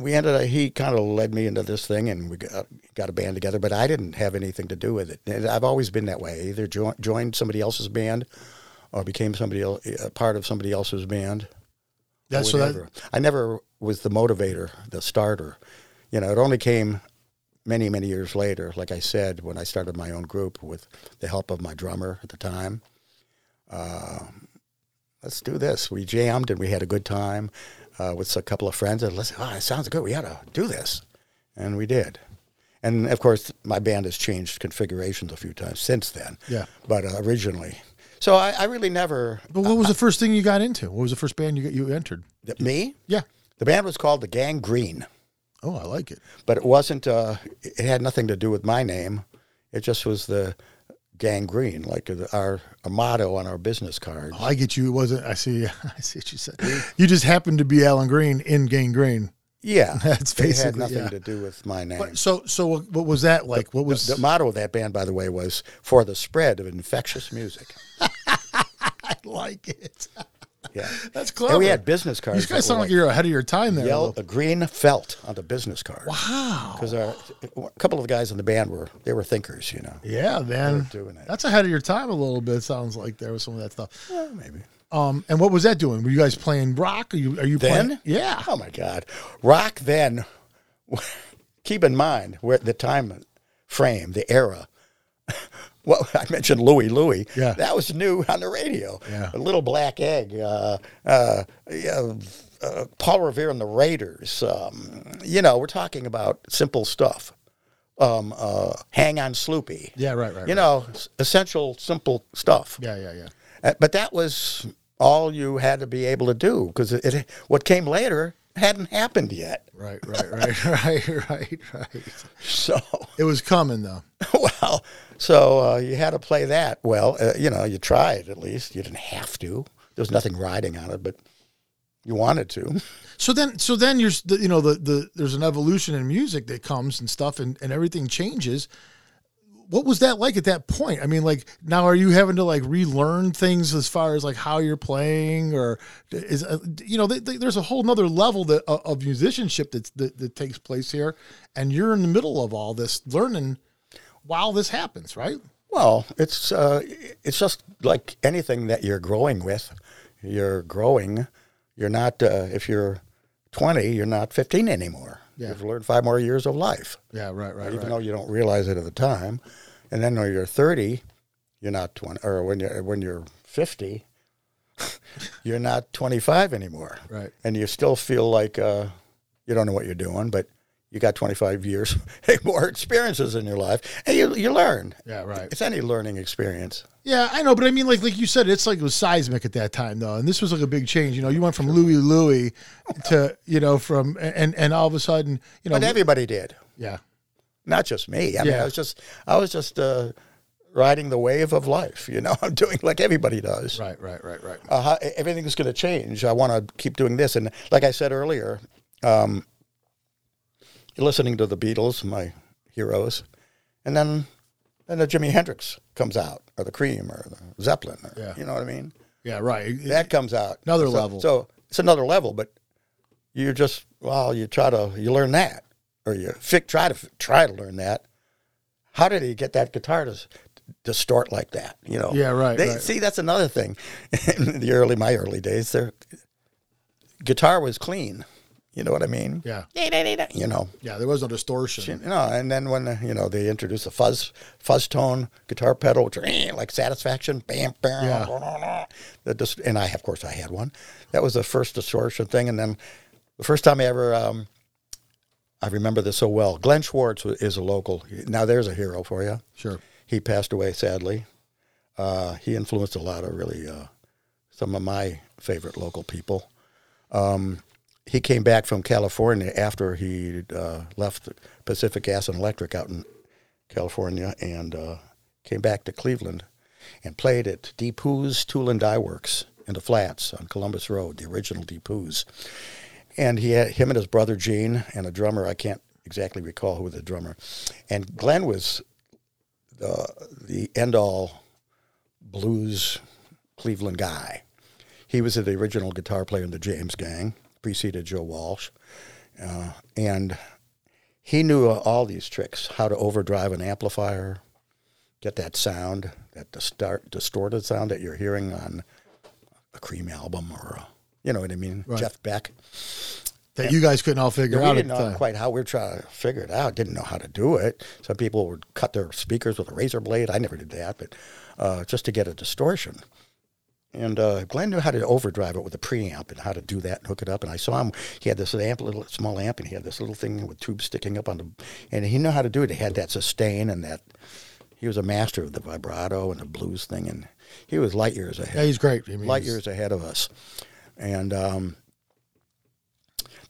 we ended. up He kind of led me into this thing, and we got got a band together. But I didn't have anything to do with it. And I've always been that way. Either jo- joined somebody else's band, or became somebody a part of somebody else's band. That's I so would that I never was the motivator, the starter. You know, it only came many, many years later, like I said, when I started my own group with the help of my drummer at the time. Uh, let's do this. We jammed and we had a good time uh, with a couple of friends. And let's, oh, it sounds good. We ought to do this. And we did. And of course, my band has changed configurations a few times since then. Yeah. But uh, originally. So I, I really never, But what was the first thing you got into? What was the first band you got, you entered? me, Yeah. the band was called the Gang Green. Oh, I like it. but it wasn't. Uh, it had nothing to do with my name. It just was the gang green, like the, our, our motto on our business cards. Oh, I get you. It wasn't. I see. I see what you said. You just happened to be Alan Greene in Gang Green. Yeah, That's basically- nothing yeah. to do with my name. But so so what, was that like? What was the motto of that band, by the way, was for the spread of infectious music. I like it. Yeah, That's clever. and we had business cards. These guys sound were like you're ahead of your time there. yellow, a green felt on the business card. Wow. Because a couple of the guys in the band were they were thinkers, you know. Yeah, man. doing it. That's ahead of your time a little bit. Sounds like there was some of that stuff. Well, maybe. Um, and what was that doing? Were you guys playing rock? Are you are you Then? playing? Yeah. Oh my God, rock then. keep in mind where the time frame, the era. well, I mentioned Louie Louie. Yeah. That was new on the radio. Yeah. A little black egg. Uh, uh, yeah, uh, Paul Revere and the Raiders. Um, you know, we're talking about simple stuff. Um, uh, Hang on Sloopy. Yeah, right, right. You right. know, essential, simple stuff. Yeah, yeah, yeah. Uh, But that was all you had to be able to do because it, it, what came later hadn't happened yet. Right, right, right, right, right, right. So, It was coming though. well, so uh, you had to play that. Well, uh, you know, you tried at least. You didn't have to. There was nothing riding on it, but you wanted to. So then, so then you're, the- you know, the the there's an evolution in music that comes and stuff, and and everything changes. What was that like at that point? I mean, like now, are you having to like relearn things as far as like how you're playing, or is uh, you know, th- th- there's a whole nother level that of of musicianship that that takes place here, and you're in the middle of all this learning while this happens, right? Well, it's uh, it's just like anything that you're growing with. You're growing. You're not. Uh, if you're 20, you're not 15 anymore. Yeah. You've learned five more years of life. Yeah, right, right, even though you don't realize it at the time. And then when you're 30, you're not 20, or when you're when you're 50, you're not 25 anymore. Right. And you still feel like uh, you don't know what you're doing, but you got 25 years more experiences in your life, and you you learn. Yeah, right. It's any learning experience. Yeah, I know, but I mean, like like you said, it's like it was seismic at that time, though, and this was like a big change. You know, you went from Louie Louie to you know from and and all of a sudden, you know, But everybody did, yeah, not just me. I mean, I was just I was just uh, riding the wave of life. You know, I'm doing like everybody does. right, right, right, right. uh, everything's going to change. I want to keep doing this. And like I said earlier, um, listening to the Beatles, my heroes, and then then the Jimi Hendrix comes out, or the Cream, or the Zeppelin, or, Yeah. you know what I mean? Yeah, right. That comes out. Another So- level. So it's another level, but you just well, you try to you learn that, or you try to try to learn that. How did he get that guitar to distort like that? You know? Yeah, right, They, right. See, that's another thing. In the early, my early days, their guitar was clean. You know what I mean? yeah, You know, yeah. There was no distortion. you know, and then when uh, you know they introduced a fuzz fuzz tone guitar pedal, which are eh, like Satisfaction, bam, bam, Yeah. the dis- and I of course I had one. That was the first distortion thing, and then the first time I ever, um, I remember this so well. Glenn Schwartz is a local. Now there's a hero for you. Sure. He passed away sadly. Uh, he influenced a lot of really uh, some of my favorite local people. Um, he came back from California after he uh, left Pacific Gas and Electric out in California and uh, came back to Cleveland and played at Deep Who's Tool and Die Works in the Flats on Columbus Road, the original Deep Who's. And he had him and his brother Gene and a drummer. I can't exactly recall who the drummer. And Glenn was the the end all blues Cleveland guy. He was the original guitar player in the James Gang, preceded Joe Walsh, uh, and he knew all these tricks: how to overdrive an amplifier, get that sound, that distort, distorted sound that you're hearing on a Cream album or, a, you know what I mean, Right. Jeff Beck. That you guys couldn't all figure we out at didn't know quite how we were trying to figure it out. Didn't know how to do it. Some people would cut their speakers with a razor blade. I never did that, but uh, just to get a distortion. And uh, Glenn knew how to overdrive it with a preamp and how to do that and hook it up. And I saw him. He had this amp, little small amp, and he had this little thing with tubes sticking up on the. And he knew how to do it. He had that sustain and that. He was a master of the vibrato and the blues thing, and he was light years ahead Yeah, he's great. I mean, light he's- years ahead of us, and um,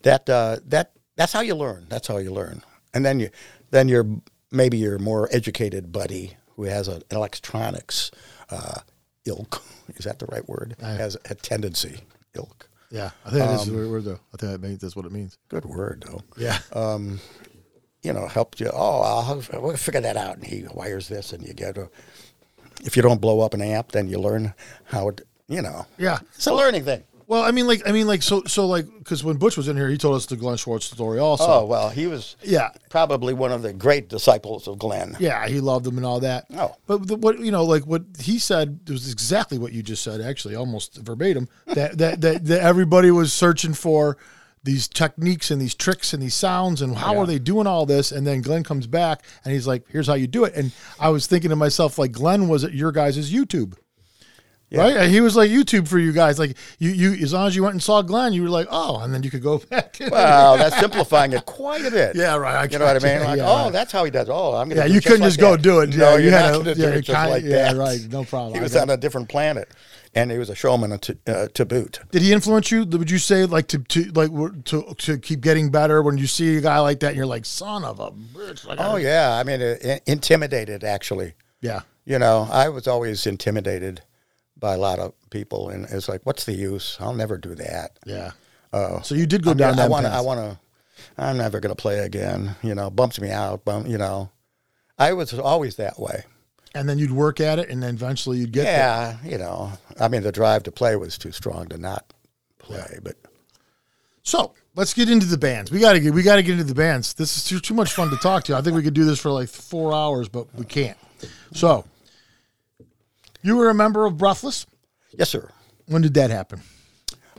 that uh, that that's how you learn. That's how you learn, and then you then you're maybe your more educated buddy who has an electronics uh, ilk. Is that the right word? I- has a tendency ilk. Yeah, I think that is Um, the word though. I think that means that's what it means. Good word though. Yeah. Um, you know, helped you. Oh, I'll, we'll figure that out. And he wires this, and you get a. If you don't blow up an amp, then you learn how it. You know, Yeah. it's a learning thing. Well, I mean, like, I mean, like, so, so, like, because when Butch was in here, he told us the Glenn Schwartz story also. Oh well, he was Yeah, probably one of the great disciples of Glenn. yeah, he loved him and all that. Oh. but the, what you know, like what he said was exactly what you just said, actually, almost verbatim. that, that that that everybody was searching for these techniques and these tricks and these sounds and how Yeah. are they doing all this? And then Glenn comes back and he's like, "Here's how you do it." And I was thinking to myself, like, Glenn was at your guys' YouTube. Yeah. Right, And he was like YouTube for you guys. Like you, you as long as you went and saw Glenn, you were like, oh, and then you could go back. Wow, that's simplifying it quite a bit. yeah, right. I You know what I mean? Like, yeah, oh, right. that's how he does. Oh, I'm gonna. yeah. do You couldn't like just go that. do it. No, yeah, you had gonna do Yeah, it just kind- like yeah, that. right. No problem. He was on a different planet, and he was a showman to, uh, to boot. Did he influence you? Would you say like to to like to to keep getting better when you see a guy like that and you're like son of a bitch? Like, Oh I- yeah, I mean, uh, intimidated actually. yeah, You know, I was always intimidated by a lot of people, and it's like, what's the use? I'll never do that. yeah. Oh, So you did go I'm down gonna- I that want to. path. I want to. I'm never going to play again. You know, bumps me out. Bump, you know, I was always that way. and then you'd work at it, and then eventually you'd get there. Yeah, you know, I mean, the drive to play was too strong to not play, but So let's get into the bands. We gotta get we gotta get into the bands. This is too, too much fun to talk to. I think we could do this for like four hours, but we can't. So you were a member of Breathless. yes, sir. When did that happen?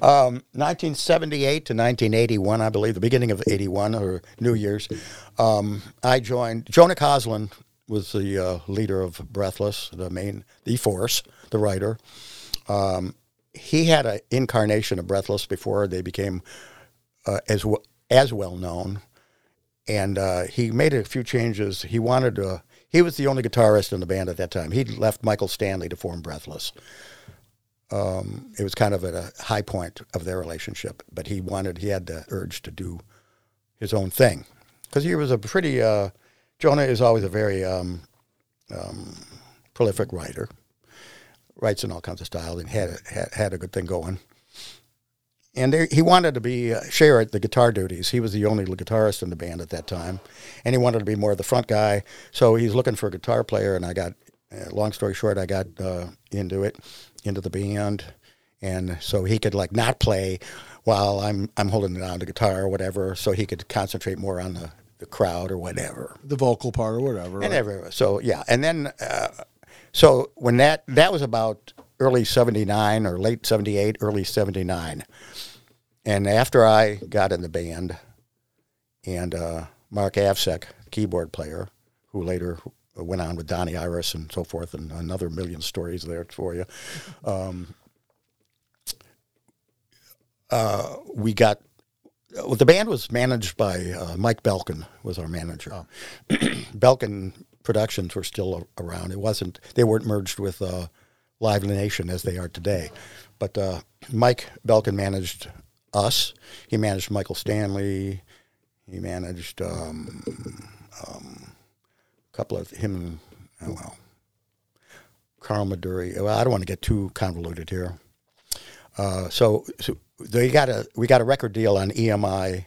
Um, 1978 to 1981, I believe, the beginning of 81 or New Year's, um, I joined. Jonah Koslen was the uh, leader of Breathless, the main, the force, the writer. Um, he had an incarnation of Breathless before they became uh, as w- as well known, and uh, he made a few changes. He wanted to. He was the only guitarist in the band at that time. He'd left Michael Stanley to form Breathless it was kind of at a high point of their relationship. But he wanted, he had the urge to do his own thing because he was a pretty. Uh, Jonah is always a very um, um, prolific writer. Writes in all kinds of styles and had had, had a good thing going. And he wanted to be uh, share the guitar duties. He was the only guitarist in the band at that time, and he wanted to be more of the front guy. So he's looking for a guitar player, and I got. Uh, long story short, I got uh, into it, into the band, and so he could like not play while I'm I'm holding down the guitar or whatever, so he could concentrate more on the, the crowd or whatever. The vocal part or whatever. And right? everywhere. So yeah, and then uh, so when that that was about early '79 or late '78, early '79, and after I got in the band, and uh, Mark Avsec, keyboard player, who later went on with Donnie Iris and so forth, and another million stories there for you. Um, uh, we got well, the band was managed by uh, Mike Belkin was our manager. Belkin Productions were still a- around. It wasn't they weren't merged with uh, Live Nation as they are today, but uh, Mike Belkin managed us. He managed Michael Stanley. He managed um, um, a couple of him. Oh well, Carl Maduri. Well, I don't want to get too convoluted here. Uh, so, so they got a we got a record deal on EMI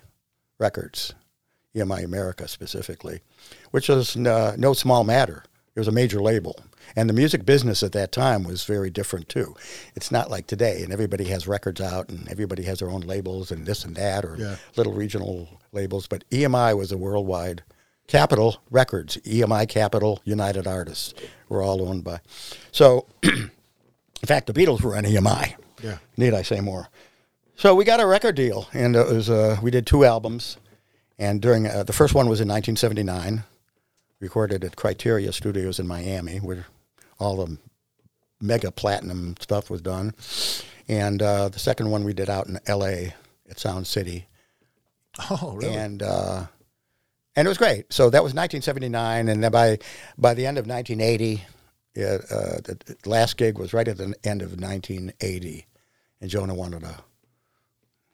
Records, EMI America specifically, which was uh, no small matter. It was a major label, and the music business at that time was very different too. It's not like today, and everybody has records out, and everybody has their own labels and this and that, or Yeah. little regional labels. But EMI was a worldwide. Capitol Records, EMI Capitol, United Artists, were all owned by. So, in fact, the Beatles were on EMI. Yeah. Need I say more? So we got a record deal, and it was uh, we did two albums, and during uh, the first one was in 1979, recorded at Criteria Studios in Miami, where all the mega platinum stuff was done, and uh, the second one we did out in L.A. at Sound City, Oh, really? and uh, and it was great. So that was 1979, and then by by the end of 1980, yeah, uh, the the last gig was right at the end of 1980, and Jonah wanted to.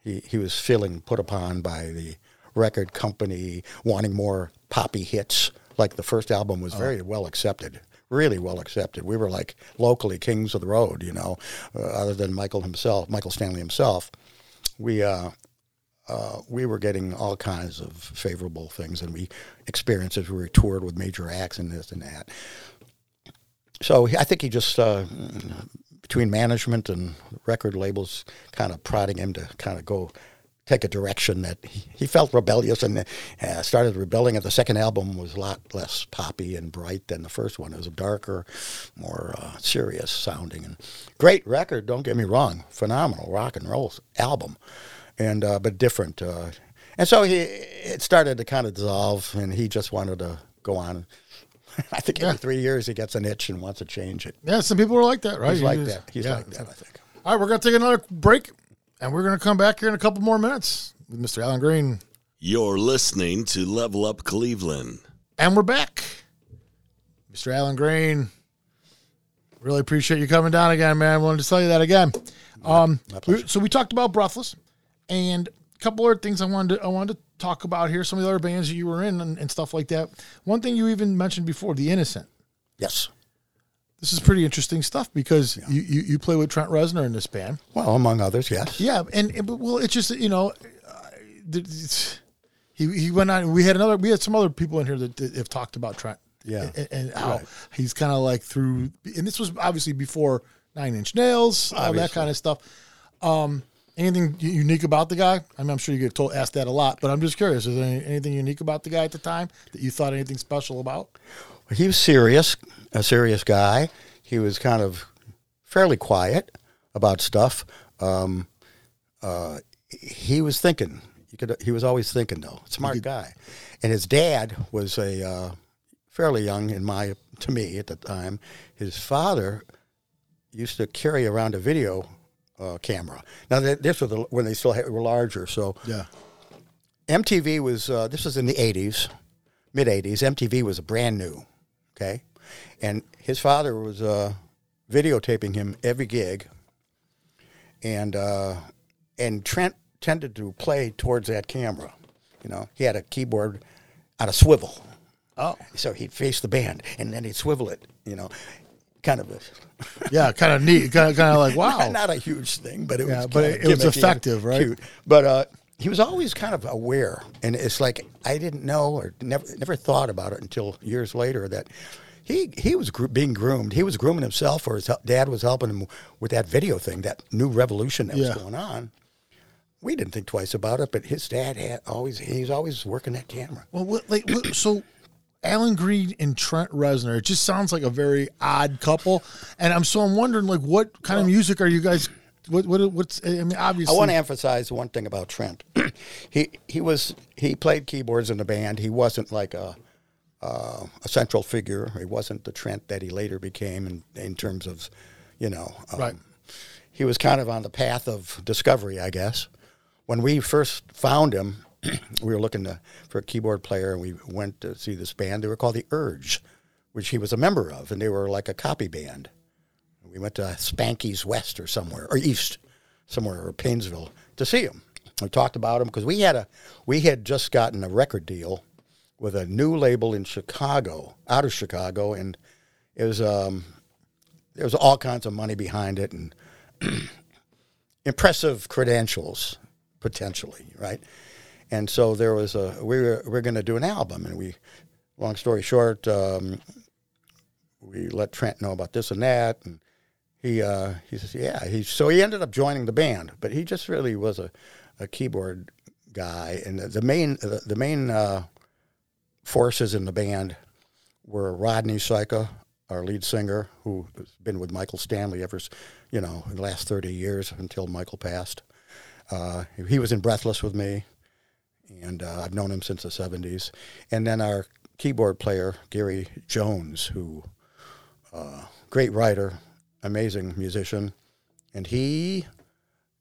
He he was feeling put upon by the record company wanting more poppy hits. Like the first album was very well accepted, really well accepted. We were like locally kings of the road, you know, uh, other than Michael himself, Michael Stanley himself. We uh, uh, we were getting all kinds of favorable things, and we experiences. We were toured with major acts and this and that. So I think he just uh, between management and record labels, kind of prodding him to kind of go take a direction that he, felt rebellious and uh, started rebelling. And the second album was a lot less poppy and bright than the first one. It was a darker, more uh, serious sounding and great record. Don't get me wrong, phenomenal rock and roll album and uh, but different. Uh, and so he it started to kind of dissolve, and he just wanted to go on. I think every Yeah. three years he gets an itch and wants to change it. Yeah, some people are like that, right? He's You like just- that. He's yeah. like that. I think. All right, we're going to take another break, and we're going to come back here in a couple more minutes with Mr. Alan Greene. You're listening to Level Up Cleveland. And we're back. Mr. Alan Greene, really appreciate you coming down again, man. I wanted to tell you that again. Um, we- so we talked about Breathless and a couple other things I wanted to, I wanted to talk about here, some of the other bands that you were in and, and stuff like that. One thing you even mentioned before, The Innocent. Yes. This is pretty interesting stuff because you, you, you play with Trent Reznor in this band. Well, among others, yes. Yeah, and, and but, well, it's just you know, uh, it's, he he went on. We had another. We had some other people in here that, that have talked about Trent. Yeah. and, and how Right. he's kind of like through. And this was obviously before Nine Inch Nails, all that kind of stuff. Um, anything unique about the guy? I mean, I'm sure you get told asked that a lot, but I'm just curious. Is there anything unique about the guy at the time that you thought anything special about? He was serious, a serious guy. He was kind of fairly quiet about stuff. Um, uh, he was thinking. You could, he was always thinking, though. Smart guy. And his dad was a uh, fairly young, in my to me at the time. His father used to carry around a video uh, camera. Now, th- this was the, when they still had, were larger. So Yeah, MTV was uh, this was in the '80s, mid '80s. MTV was brand new, okay, and his father was uh, videotaping him every gig, and uh, and Trent tended to play towards that camera. You know, he had a keyboard on a swivel, Oh, so he'd face the band and then he'd swivel it. You know, kind of a yeah, kind of neat. Kind of, kind of like wow. not, not a huge thing, but it Yeah, was but it- it was effective, right? Cute. But uh, he was always kind of aware, and it's like I didn't know or never never thought about it until years later that he he was being groomed. He was grooming himself, or his dad was helping him with that video thing, that new revolution that Yeah. was going on. We didn't think twice about it, but his dad had always he's always working that camera. Well, what, like, what, so Alan Greene and Trent Reznor, it just sounds like a very odd couple. And I'm so I'm wondering, like, what kind of music are you guys? What, what what's? I mean, obviously, I want to emphasize one thing about Trent. he he was he played keyboards in the band. He wasn't like a uh, a central figure. He wasn't the Trent that he later became in, in terms of, you know, um, Right. He was kind of on the path of discovery, I guess. When we first found him, we were looking to, for a keyboard player, and we went to see this band. They were called the Urge, which he was a member of, and they were like a copy band. We went to Spanky's West or somewhere, or East, somewhere, or Painesville to see him. We talked about him because we had a we had just gotten a record deal with a new label in Chicago, out of Chicago, and it was um, there was all kinds of money behind it and impressive credentials potentially, right? And so there was a we were we are going to do an album, and we, long story short, um, we let Trent know about this and that, and he uh, he says, yeah, he so he ended up joining the band, but he just really was a, a keyboard guy, and the, the main the, the main uh, forces in the band were Rodney Psyka, our lead singer, who has been with Michael Stanley ever, you know, the last thirty years until Michael passed. Uh, he was in Breathless with me, and uh, I've known him since the '70s. And then our keyboard player Gary Jones, who uh, great writer, amazing musician, and he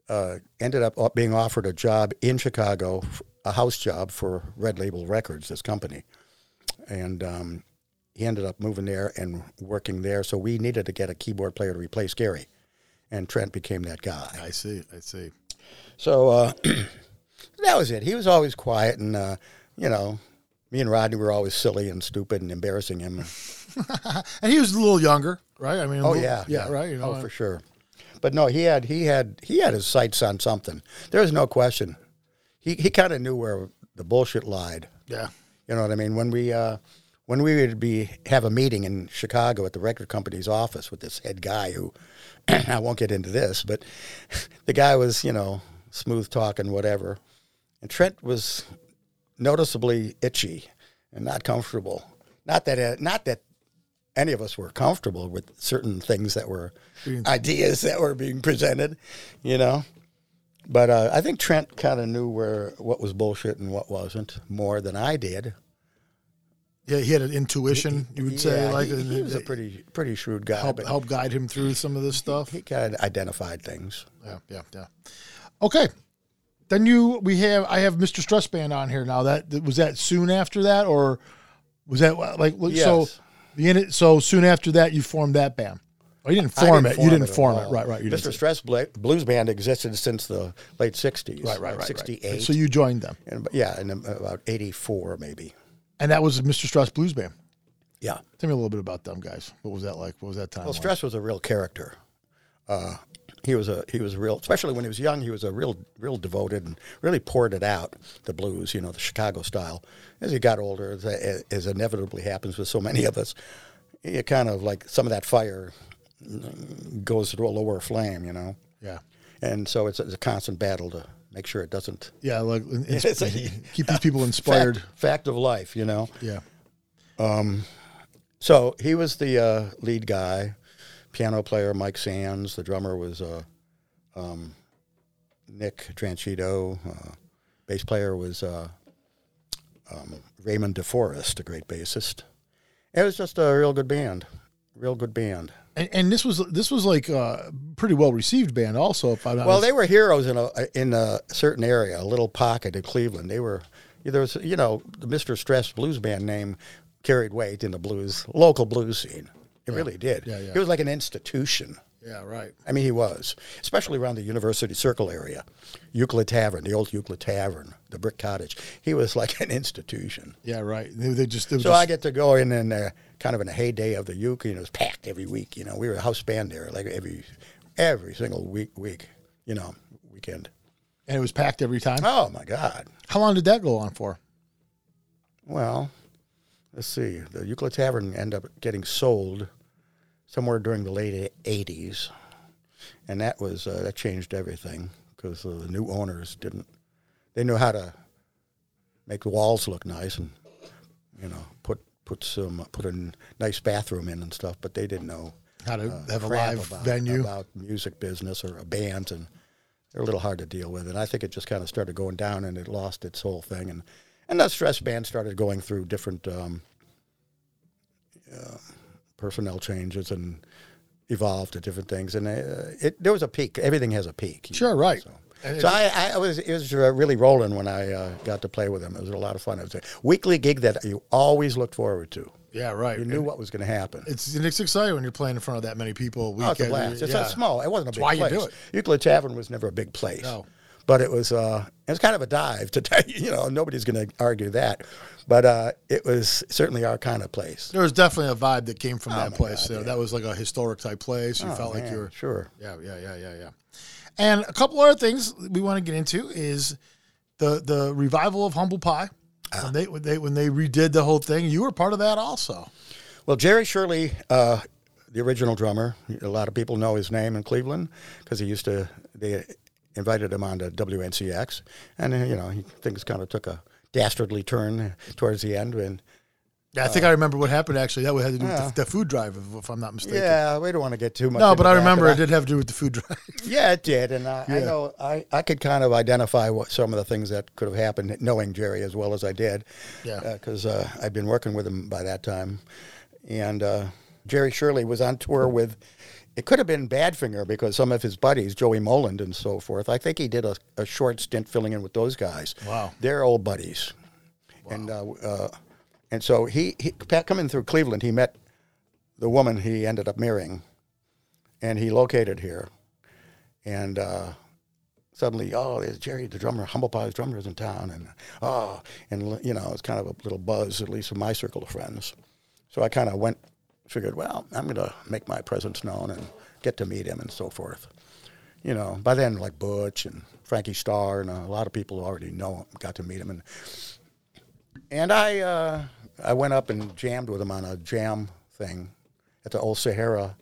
uh, ended up being offered a job in Chicago, a house job for Red Label Records, this company, and um, he ended up moving there and working there. So we needed to get a keyboard player to replace Gary, and Trent became that guy. I see. I see. So uh, that was it. He was always quiet, and uh, you know, me and Rodney were always silly and stupid and embarrassing him. And he was a little younger, right? I mean, Oh little- yeah, yeah, right. You know, oh for sure. But no, he had he had he had his sights on something. There was no question. He he kind of knew where the bullshit lied. yeah. You know what I mean? When we uh, when we would be have a meeting in Chicago at the record company's office with this head guy who I won't get into this, but the guy was you know smooth talking whatever, and Trent was noticeably itchy and not comfortable. Not that uh, not that any of us were comfortable with certain things that were ideas that were being presented, you know. But uh, I think Trent kind of knew where what was bullshit and what wasn't more than I did. Yeah, he had an intuition. You would say, like, he, he was a pretty pretty shrewd guy. help help guide him through some of this stuff. he kind of identified things. Yeah, yeah, yeah. Okay. Then you we have I have Mr. Stress Band on here now. That was that soon after that or was that like so the in so soon after that you formed that band. Oh, you didn't form didn't it. you didn't at form it. Right, right. Mr. Stress Bla- Blues Band existed since the late '60s. Right, right, right. '68. Right. So you joined them. and, yeah, in about '84 maybe. And that was Mr. Stress Blues Band. Yeah. Tell me a little bit about them guys. What was that like? What was that time? Well, like? Stress was a real character. Uh, he was a he was a real, especially when he was young. He was a real real devoted and really poured it out the blues, you know, the Chicago style. As he got older, as, as inevitably happens with so many of us, it kind of like some of that fire goes to a lower flame, you know. Yeah. And so it's, it's a constant battle to make sure it doesn't. Yeah, like ins- It's a- keep these people inspired. Fact, fact of life, you know. Yeah. um So he was the uh, lead guy, piano player Mike Sands. The drummer was uh, um, Nick Tranchito. Uh, bass player was uh, um, Raymond DeForest, a great bassist. It was just a real good band, real good band. And, and this was this was like a pretty well received band also if I'm Well, they were heroes in a in a certain area, a little pocket in Cleveland. They were there was you know the Mister Stress Blues Band name carried weight in the blues local blues scene. It really did. Yeah, yeah. He was like an institution. Yeah, right. I mean, he was, especially around the University Circle area, Euclid Tavern, the old Euclid Tavern, the Brick Cottage. He was like an institution. Yeah, right. They, they just, they So just I get to go in and uh, kind of in the heyday of the Uke, and it was packed every week. You know, we were a house band there, like every every single week, week. You know, weekend. and it was packed every time. Oh my God! How long did that go on for? Well, let's see. The Euclid Tavern ended up getting sold somewhere during the late '80s, and that was uh, that changed everything because uh, the new owners didn't. They knew how to make the walls look nice and you know put put some put a nice bathroom in and stuff, but they didn't know How to uh, have a live about, venue? about music business or a band, and they're a little hard to deal with. And I think it just kind of started going down, and it lost its whole thing. And and that stress band started going through different um, uh, personnel changes and evolved to different things. And uh, it there was a peak. Everything has a peak. Sure, know, right. So. So I, I was it was uh, really rolling when I uh, got to play with him. It was a lot of fun. It was a weekly gig that you always looked forward to. Yeah, right. You knew what was going to happen. It's and it's exciting when you're playing in front of that many people. Oh, it's a blast. It's yeah. small. It wasn't a big why you place. do it. Euclid Tavern was never a big place. No. But it was. Uh, it was kind of a dive to tell you. You know, nobody's going to argue that. But uh, it was certainly our kind of place. There was definitely a vibe that came from that Oh my place. God, you know, That was like a historic type place. You Oh, felt like you were. sure. Yeah, yeah, yeah, yeah, yeah. And a couple other things we want to get into is the the revival of Humble Pie. Ah. When they when they when they redid the whole thing, you were part of that also. Well, Jerry Shirley, uh, the original drummer, a lot of people know his name in Cleveland because he used to. They invited him on to WNCX, and uh, you know, he things kind of took a dastardly turn towards the end. And Yeah, I think I remember what happened. Actually, that had to do with the, the food drive, if, I'm not mistaken. yeah, we don't want to get too much. No, but I remember it did have to do with the food drive. Yeah, it did, and I, I know I, I could kind of identify what some of the things that could have happened, knowing Jerry as well as I did. Yeah. because uh, I'd been working with him by that time, and uh, Jerry Shirley was on tour with. It could have been Badfinger because some of his buddies, Joey Molland and so forth. I think he did a, a short stint filling in with those guys. Wow. they're old buddies, and uh, uh, and so he, he coming through Cleveland, he met the woman he ended up marrying, and he located here and uh, suddenly, oh, there's Jerry, the drummer, Humble Pie's drummer is in town, and oh, and you know, it's kind of a little buzz, at least in my circle of friends. So I kind of went, figured, well, I'm going to make my presence known and get to meet him and so forth. You know, by then, like Butch and Frankie Starr and a lot of people already know him, got to meet him, and and I uh, I went up and jammed with him on a jam thing at the old Sahara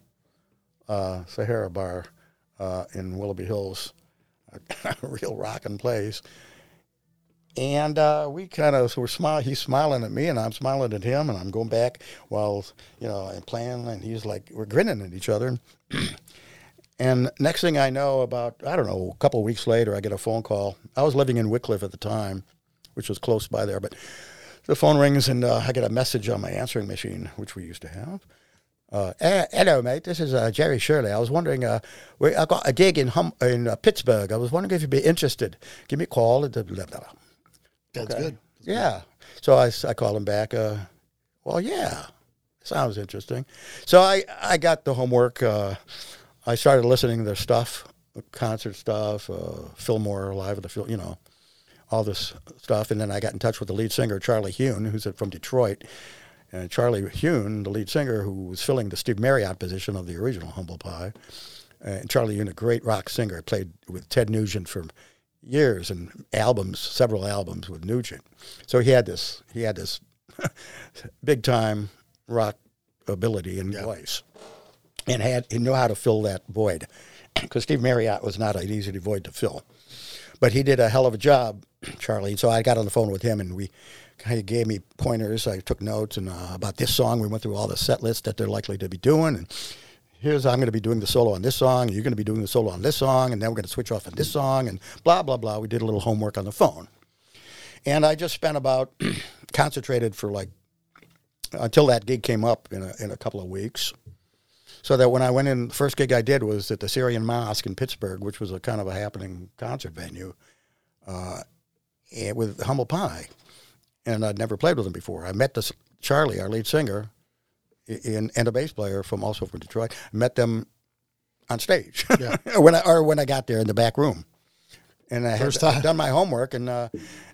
uh, Sahara Bar uh, in Willoughby Hills, a real rocking place. And uh, we kind of were smiling. He's smiling at me, and I'm smiling at him, and I'm going back while you know I'm playing, and he's like we're grinning at each other. And next thing I know, about I don't know, a couple weeks later, I get a phone call. I was living in Wickliffe at the time, which was close by there, but the phone rings and uh, I get a message on my answering machine, which we used to have. Uh, "Eh, hello, mate. This is uh, Jerry Shirley. I was wondering, uh, I got a gig in hum- in uh, Pittsburgh. I was wondering if you'd be interested. Give me a call. Blah, blah, blah. That's Okay. good. Yeah. So I, I called him back. Uh, well, yeah, sounds interesting. So I, I got the homework. Uh, I started listening to their stuff, concert stuff, uh, Fillmore Live at the Phil, you know, all this stuff. And then I got in touch with the lead singer, Charlie Huhn, who's from Detroit. And Charlie Huhn, the lead singer, who was filling the Steve Marriott position of the original Humble Pie. And Charlie Huhn, a great rock singer, played with Ted Nugent for years and albums, several albums with Nugent. So he had this, he had this big time rock ability and voice, and had he knew how to fill that void, because Steve Marriott was not an easy void to fill, but he did a hell of a job, Charlie. So I got on the phone with him and we. He gave me pointers. I took notes and uh, about this song. We went through all the set lists that they're likely to be doing, and here's I'm going to be doing the solo on this song, you're going to be doing the solo on this song, and then we're going to switch off on this song, and blah blah blah. We did a little homework on the phone, and I just spent about concentrated for like until that gig came up in a in a couple of weeks, so that when I went in, the first gig I did was at the Syrian Mosque in Pittsburgh, which was a kind of a happening concert venue, uh, with Humble Pie, and I'd never played with them before. I met this Charlie, our lead singer, in, and a bass player from also from Detroit. Met them on stage Yeah. when I or when I got there in the back room, and I had time. done my homework, and uh,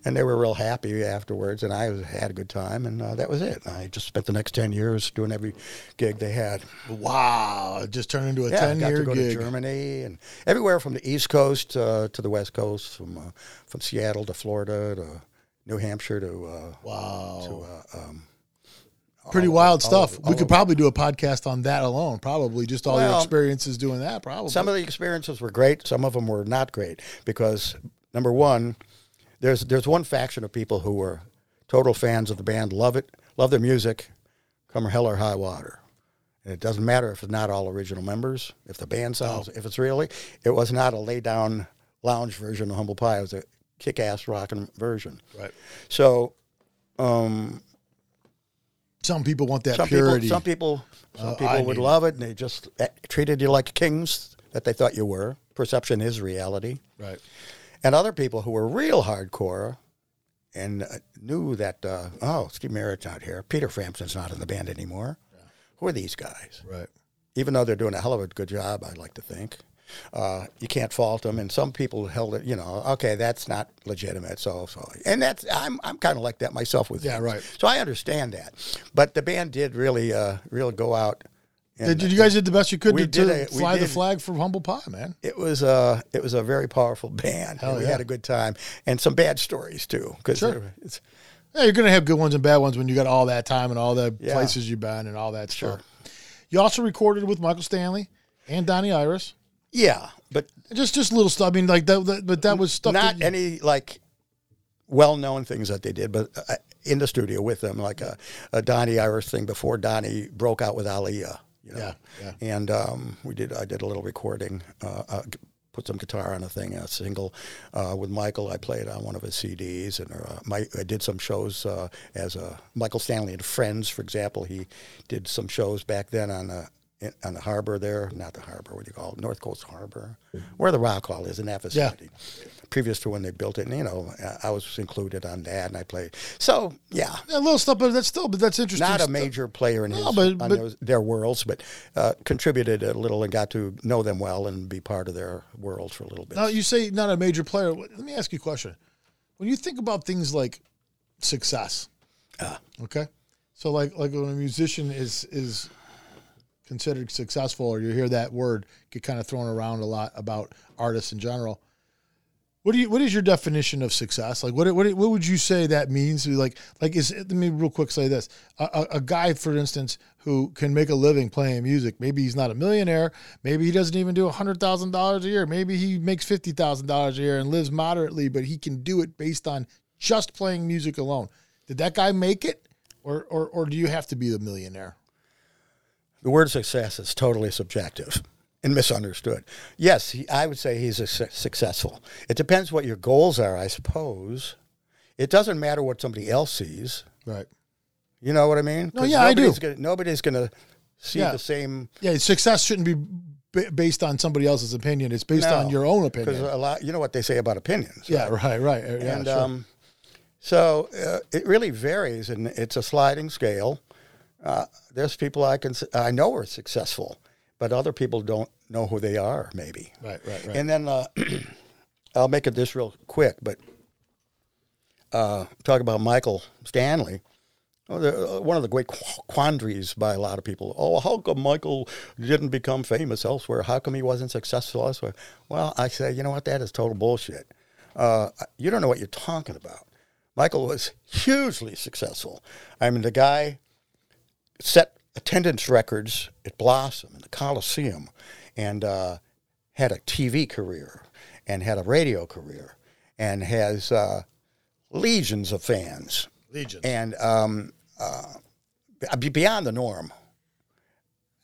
and they were real happy afterwards, and I was, had a good time, and uh, that was it. I just spent the next ten years doing every gig they had. Wow. It just turned into a Yeah, 10 got year to go gig. to Germany and everywhere from the East Coast uh, to the West Coast, from uh, from Seattle to Florida to New Hampshire to uh, Wow. to uh, um, Pretty all- wild all stuff. over- we could probably do a podcast on that alone. Probably just all your experiences doing that. Probably. Some of the experiences were great. Some of them were not great because number one, there's there's one faction of people who were total fans of the band, love it, love their music, come hell or high water. And it doesn't matter if it's not all original members. If the band sounds, if it's really, it was not a lay down lounge version of Humble Pie. It was a kick ass rocking version. right. So, um, Some people want that some purity. people, some people, some Uh, people I would it. love it, and they just eh, treated you like kings that they thought you were. Perception is reality. right. And other people who were real hardcore and uh, knew that, uh, oh, Steve Marriott's not here. Peter Frampton's not in the band anymore. Who are these guys? Right. Even though they're doing a hell of a good job, I'd like to think. Uh, you can't fault them, and some people held it. You know, okay, that's not legitimate. So, so, and that's I'm I'm kind of like that myself with Yeah, things. right. So I understand that, but the band did really, uh, really go out. And Did you guys did the best you could to, a- fly the flag for Humble Pie, man. it was a it was a very powerful band. Hell we yeah. had a good time and some bad stories too. Because Sure. Yeah, you're gonna have good ones and bad ones when you got all that time and all the Yeah. places you've been and all that Sure. stuff. You also recorded with Michael Stanley and Donnie Iris. Yeah, but Just just little stuff. I mean, like that, that but that was stuff. not you- any like well-known things that they did, but uh, in the studio with them, like a, a Donnie Iris thing before Donnie broke out with Aliyah. You know? Yeah, yeah. And um, we did. I did a little recording. Uh, uh, put some guitar on a thing, a single uh, with Michael. I played on one of his CDs, and uh, my, I did some shows uh, as a Michael Stanley and Friends, for example. He did some shows back then on the in- on the harbor there, not the harbor. What do you call it? North Coast Harbor, where the Rock Hall is in that vicinity. Previous to when they built it, and you know, I- was included on that, and I played. So yeah, a little stuff, but that's still, but that's interesting. not a major player in his No, but- those, their worlds, but uh, contributed a little and got to know them well and be part of their world for a little bit. Now you say not a major player. Let me ask you a question. When you think about things like success, Ah. okay, so like like when a musician is is considered successful, or you hear that word get kind of thrown around a lot about artists in general. What do you? What is your definition of success? Like, what what what would you say that means? Like, like is let me real quick say this: a, a, guy, for instance, who can make a living playing music. Maybe he's not a millionaire. Maybe he doesn't even do a hundred thousand dollars a year. Maybe he makes fifty thousand dollars a year and lives moderately, but he can do it based on just playing music alone. Did that guy make it, or or or do you have to be a millionaire? The word success is totally subjective. and misunderstood. Yes, he, I would say he's a su- successful. It depends what your goals are, I suppose. It doesn't matter what somebody else sees. Right. You know what I mean? No, yeah, I do. nobody's Gonna, nobody's going to see Yeah. the same. Yeah, success shouldn't be b- based on somebody else's opinion. It's based No, on your own opinion. Because a lot, you know what they say about opinions. yeah, right, right. uh, Yeah, and sure. um, so uh, it really varies, and it's a sliding scale. Uh, there's people I can I know are successful, but other people don't know who they are. Maybe. right, right, right. And then uh, I'll make it this real quick, but uh, talk about Michael Stanley. Oh, uh, one of the great quandaries by a lot of people. Oh, how come Michael didn't become famous elsewhere? How come he wasn't successful elsewhere? Well, I say, you know what? That is total bullshit. Uh, you don't know what you're talking about. Michael was hugely successful. I mean, the guy set attendance records at Blossom and the Coliseum and uh, had a TV career and had a radio career and has uh, legions of fans Legion. and um, uh, beyond the norm.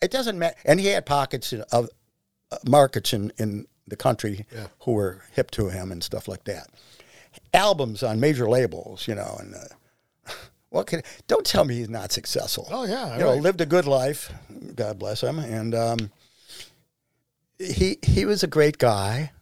It doesn't matter. And he had pockets in- of uh, markets in, in the country Yeah. who were hip to him and stuff like that. Albums on major labels, you know, and uh, what can don't tell me he's not successful. Oh, yeah, you know, lived a good life. God bless him, and um, he he was a great guy.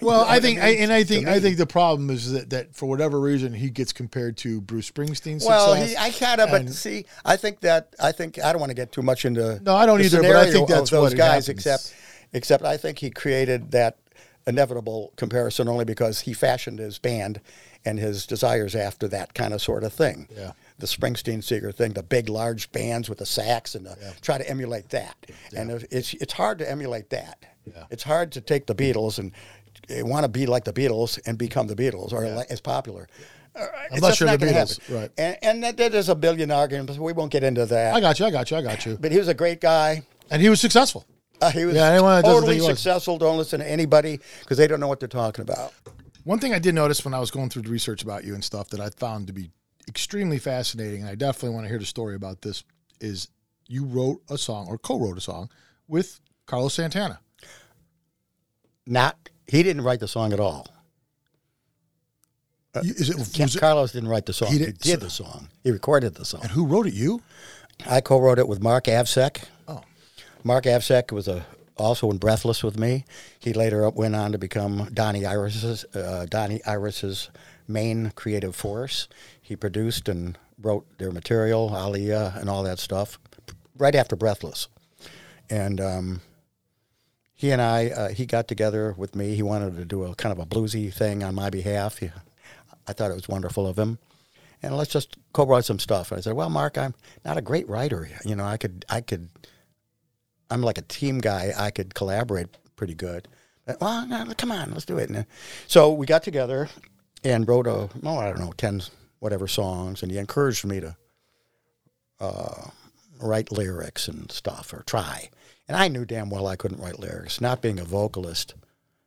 Well, I think, mean? I, and I think, I think the problem is that, that for whatever reason he gets compared to Bruce Springsteen's Well, success. he, I kind of, but see, I think that I think I don't want to get too much into No, I don't either, but I think that's those what guys. happens. Except, except I think he created that inevitable comparison only because he fashioned his band and his desires after that kind of sort of thing. Yeah. The Springsteen Seger thing, the big, large bands with the sax, and the, try to emulate that. And it's it's hard to emulate that. Yeah. It's hard to take the Beatles and want to be like the Beatles and become the Beatles or like, as popular. Uh, Unless you're the Beatles, happen. right. And, and that, that there's a billion arguments. We won't get into that. I got you. I got you. I got you. but he was a great guy. And he was successful. Uh, he was Yeah, anyone totally he was. successful. Don't listen to anybody because they don't know what they're talking about. One thing I did notice when I was going through the research about you and stuff that I found to be extremely fascinating, and I definitely want to hear the story about this, is you wrote a song or co-wrote a song with Carlos Santana. Not he didn't write the song at all. Is it, Ca- was it- Carlos didn't write the song. He He did- did, the song. He recorded the song. and who wrote it? You? I co-wrote it with Mark Avsec. Oh, Mark Avsec was a also in Breathless with me. He later went on to become Donnie Iris's uh, Donnie Iris's main creative force. He produced and wrote their material, Aliyah, and all that stuff, right after Breathless. And um, he and I, uh, he got together with me. He wanted to do a kind of a bluesy thing on my behalf. He, I thought it was wonderful of him. And let's just co-write some stuff. And I said, "Well, Mark, I'm not a great writer. You know, I could, I could, I'm like a team guy. I could collaborate pretty good. But, well, no, come on, let's do it. And, so we got together and wrote a, oh, I don't know, ten whatever songs, and he encouraged me to uh, write lyrics and stuff or try. And I knew damn well I couldn't write lyrics. Not being a vocalist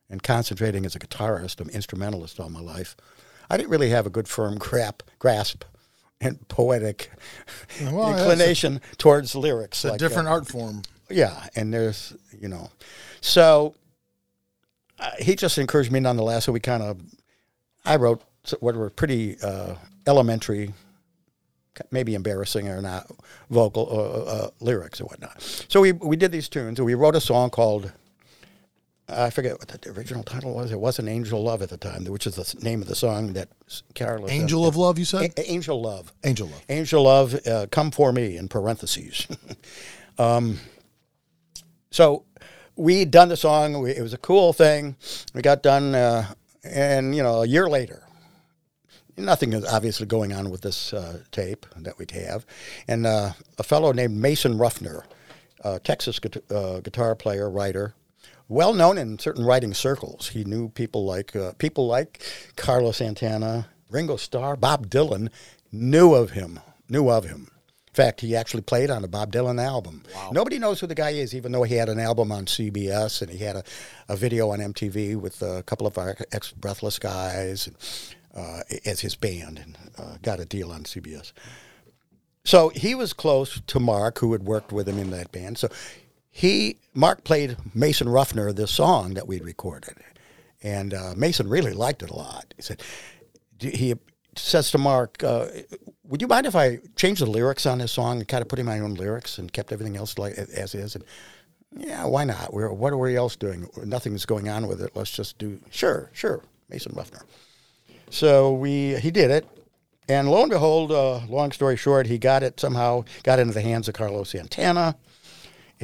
and concentrating as a guitarist, an instrumentalist all my life, I didn't really have a good firm grap, grasp and poetic Well, that's a- inclination towards lyrics. it's a like that. different art form. Yeah, and there's you know, so uh, he just encouraged me nonetheless. So we kind of, I wrote what were pretty uh, elementary, maybe embarrassing or not, vocal uh, uh, lyrics and whatnot. So we we did these tunes. and We wrote a song called. I forget what the original title was. It wasn't "Angel Love" at the time, which is the name of the song that Carlos. Angel of Love, you said? A- Angel Love. Angel Love. Angel Love, uh, come for me in parentheses. um, so we'd done the song. We, it was a cool thing. We got done, uh, and you know, a year later, nothing is obviously going on with this uh, tape that we have, and uh, a fellow named Mason Ruffner, Texas guitar, uh, guitar player, writer. Well known in certain writing circles, he knew people like uh, people like Carlos Santana, Ringo Starr, Bob Dylan, knew of him, knew of him. In fact, he actually played on a Bob Dylan album. Nobody knows who the guy is, even though he had an album on CBS and he had a, a video on MTV with a couple of our ex Breathless guys uh, as his band and uh, got a deal on CBS. So he was close to Mark, who had worked with him in that band. So he Mark played Mason Ruffner this song that we'd recorded, and uh, Mason really liked it a lot. He said he says to Mark, uh, "Would you mind if I changed the lyrics on this song and kind of put in my own lyrics and kept everything else like as is?" And yeah, why not? We're, what are we else doing? Nothing's going on with it. Let's just do sure, sure, Mason Ruffner. So we he did it, and lo and behold, uh, long story short, he got it somehow got into the hands of Carlos Santana,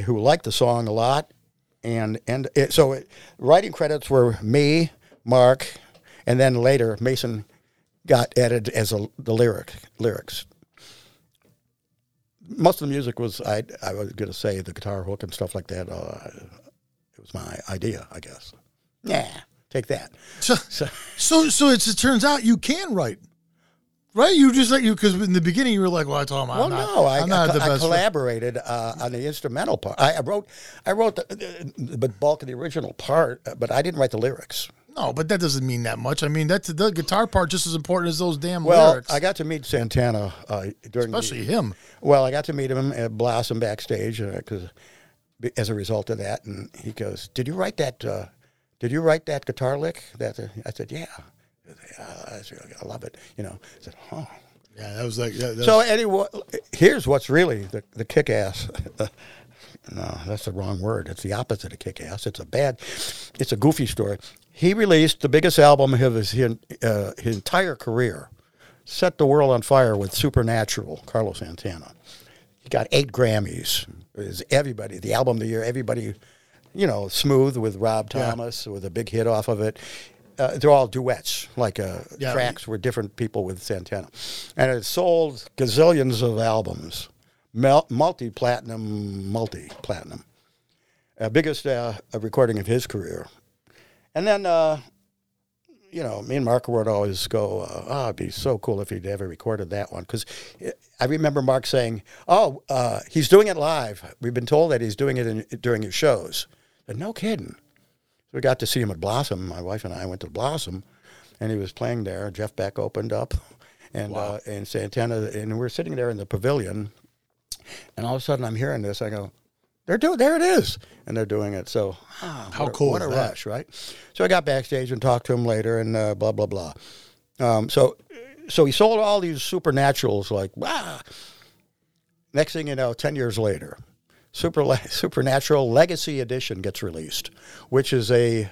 who liked the song a lot, and and it, so it, writing credits were me, Mark, and then later Mason got added as a, the lyric lyrics. Most of the music was I I was going to say the guitar hook and stuff like that. Uh, it was my idea, I guess. Yeah, take that. So, So so, so it's, it turns out you can write, right? You just like you because in the beginning you were like, "Well, I told him I'm well, not, no, I, I'm not I, the I best." collaborated uh, on the instrumental part. I, I wrote, I wrote the, the, the bulk of the original part, but I didn't write the lyrics. No, but that doesn't mean that much. I mean, that's the guitar part just as important as those damn Well, lyrics. I got to meet Santana uh, during, the- especially him. well, I got to meet him at Blossom backstage because, as a result of that, and he goes, "Did you write that? Uh, did you write that guitar lick?" That uh, I said, "Yeah." Uh, I said, I love it. You know, I said, "Oh." Yeah, that was like that, that So was- anyway, here's what's really the, the kick ass. no, that's the wrong word. It's the opposite of kick ass. It's a bad, it's a goofy story. He released the biggest album of his, uh, his entire career, set the world on fire with Supernatural, Carlos Santana. He got eight Grammys. It was everybody, the album of the year, everybody, you know, Smooth with Rob Thomas with a big hit off of it. Uh, they're all duets, like uh, Yeah. tracks were different people with Santana. And it sold gazillions of albums, multi platinum, multi platinum. Uh, biggest uh, recording of his career. And then, uh, you know, me and Mark would always go, uh, oh, it'd be so cool if he'd ever recorded that one. Because I remember Mark saying, oh, uh, he's doing it live. We've been told that he's doing it in, during his shows. But no kidding. So we got to see him at Blossom. My wife and I went to Blossom, and he was playing there. Jeff Beck opened up, and uh, and Santana, and we we're sitting there in the pavilion, and all of a sudden I'm hearing this. I go, they're doing there it is, and they're doing it. So ah, How what a- cool What is a that? rush, right? So I got backstage and talked to him later, and uh, blah blah blah. Um, so so he sold all these supernaturals like wow. Next thing you know, ten years later, Super Supernatural Legacy Edition gets released, which is a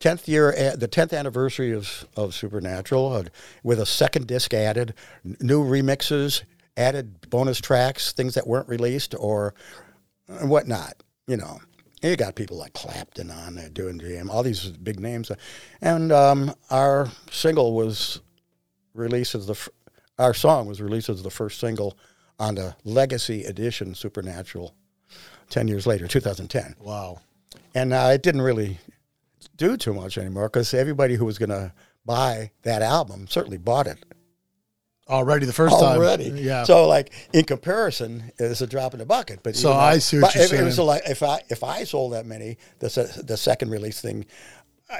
tenth year, the tenth anniversary of of Supernatural, uh, with a second disc added, n- new remixes, added bonus tracks, things that weren't released or whatnot. You know, And you got people like Clapton on there doing jam, all these big names, and um, our single was released as the f- our song was released as the first single on the Legacy Edition Supernatural. Ten years later, 2010 wow. and uh, it didn't really do too much anymore because everybody who was going to buy that album certainly bought it Already the first time. already. Yeah. So like in comparison, it's a drop in the bucket. But So I see what you're if It was like if I if I sold that many, the the second release thing,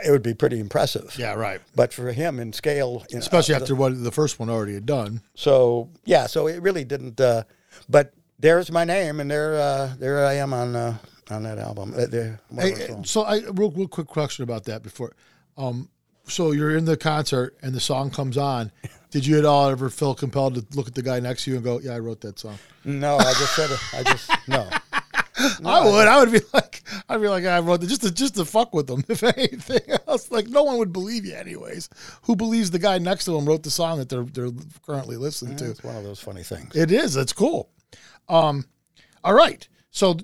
it would be pretty impressive. yeah, right. But for him in scale, Especially uh, after what the first one already had done. So yeah, so it really didn't. Uh, but there's my name, and there uh, there I am on uh, on that album. Uh, there, Hey, so I real, real quick question about that before. Um, so you're in the concert and the song comes on. Did you at all ever feel compelled to look at the guy next to you and go, "Yeah, I wrote that song"? no, I just said it. I just no. I would. I would be like, I'd be like, I wrote it just to just to fuck with them. If anything else, like no one would believe you, anyways. Who believes the guy next to him wrote the song that they're they're currently listening to? It's one of those funny things. It is. It's cool. Um, all right. So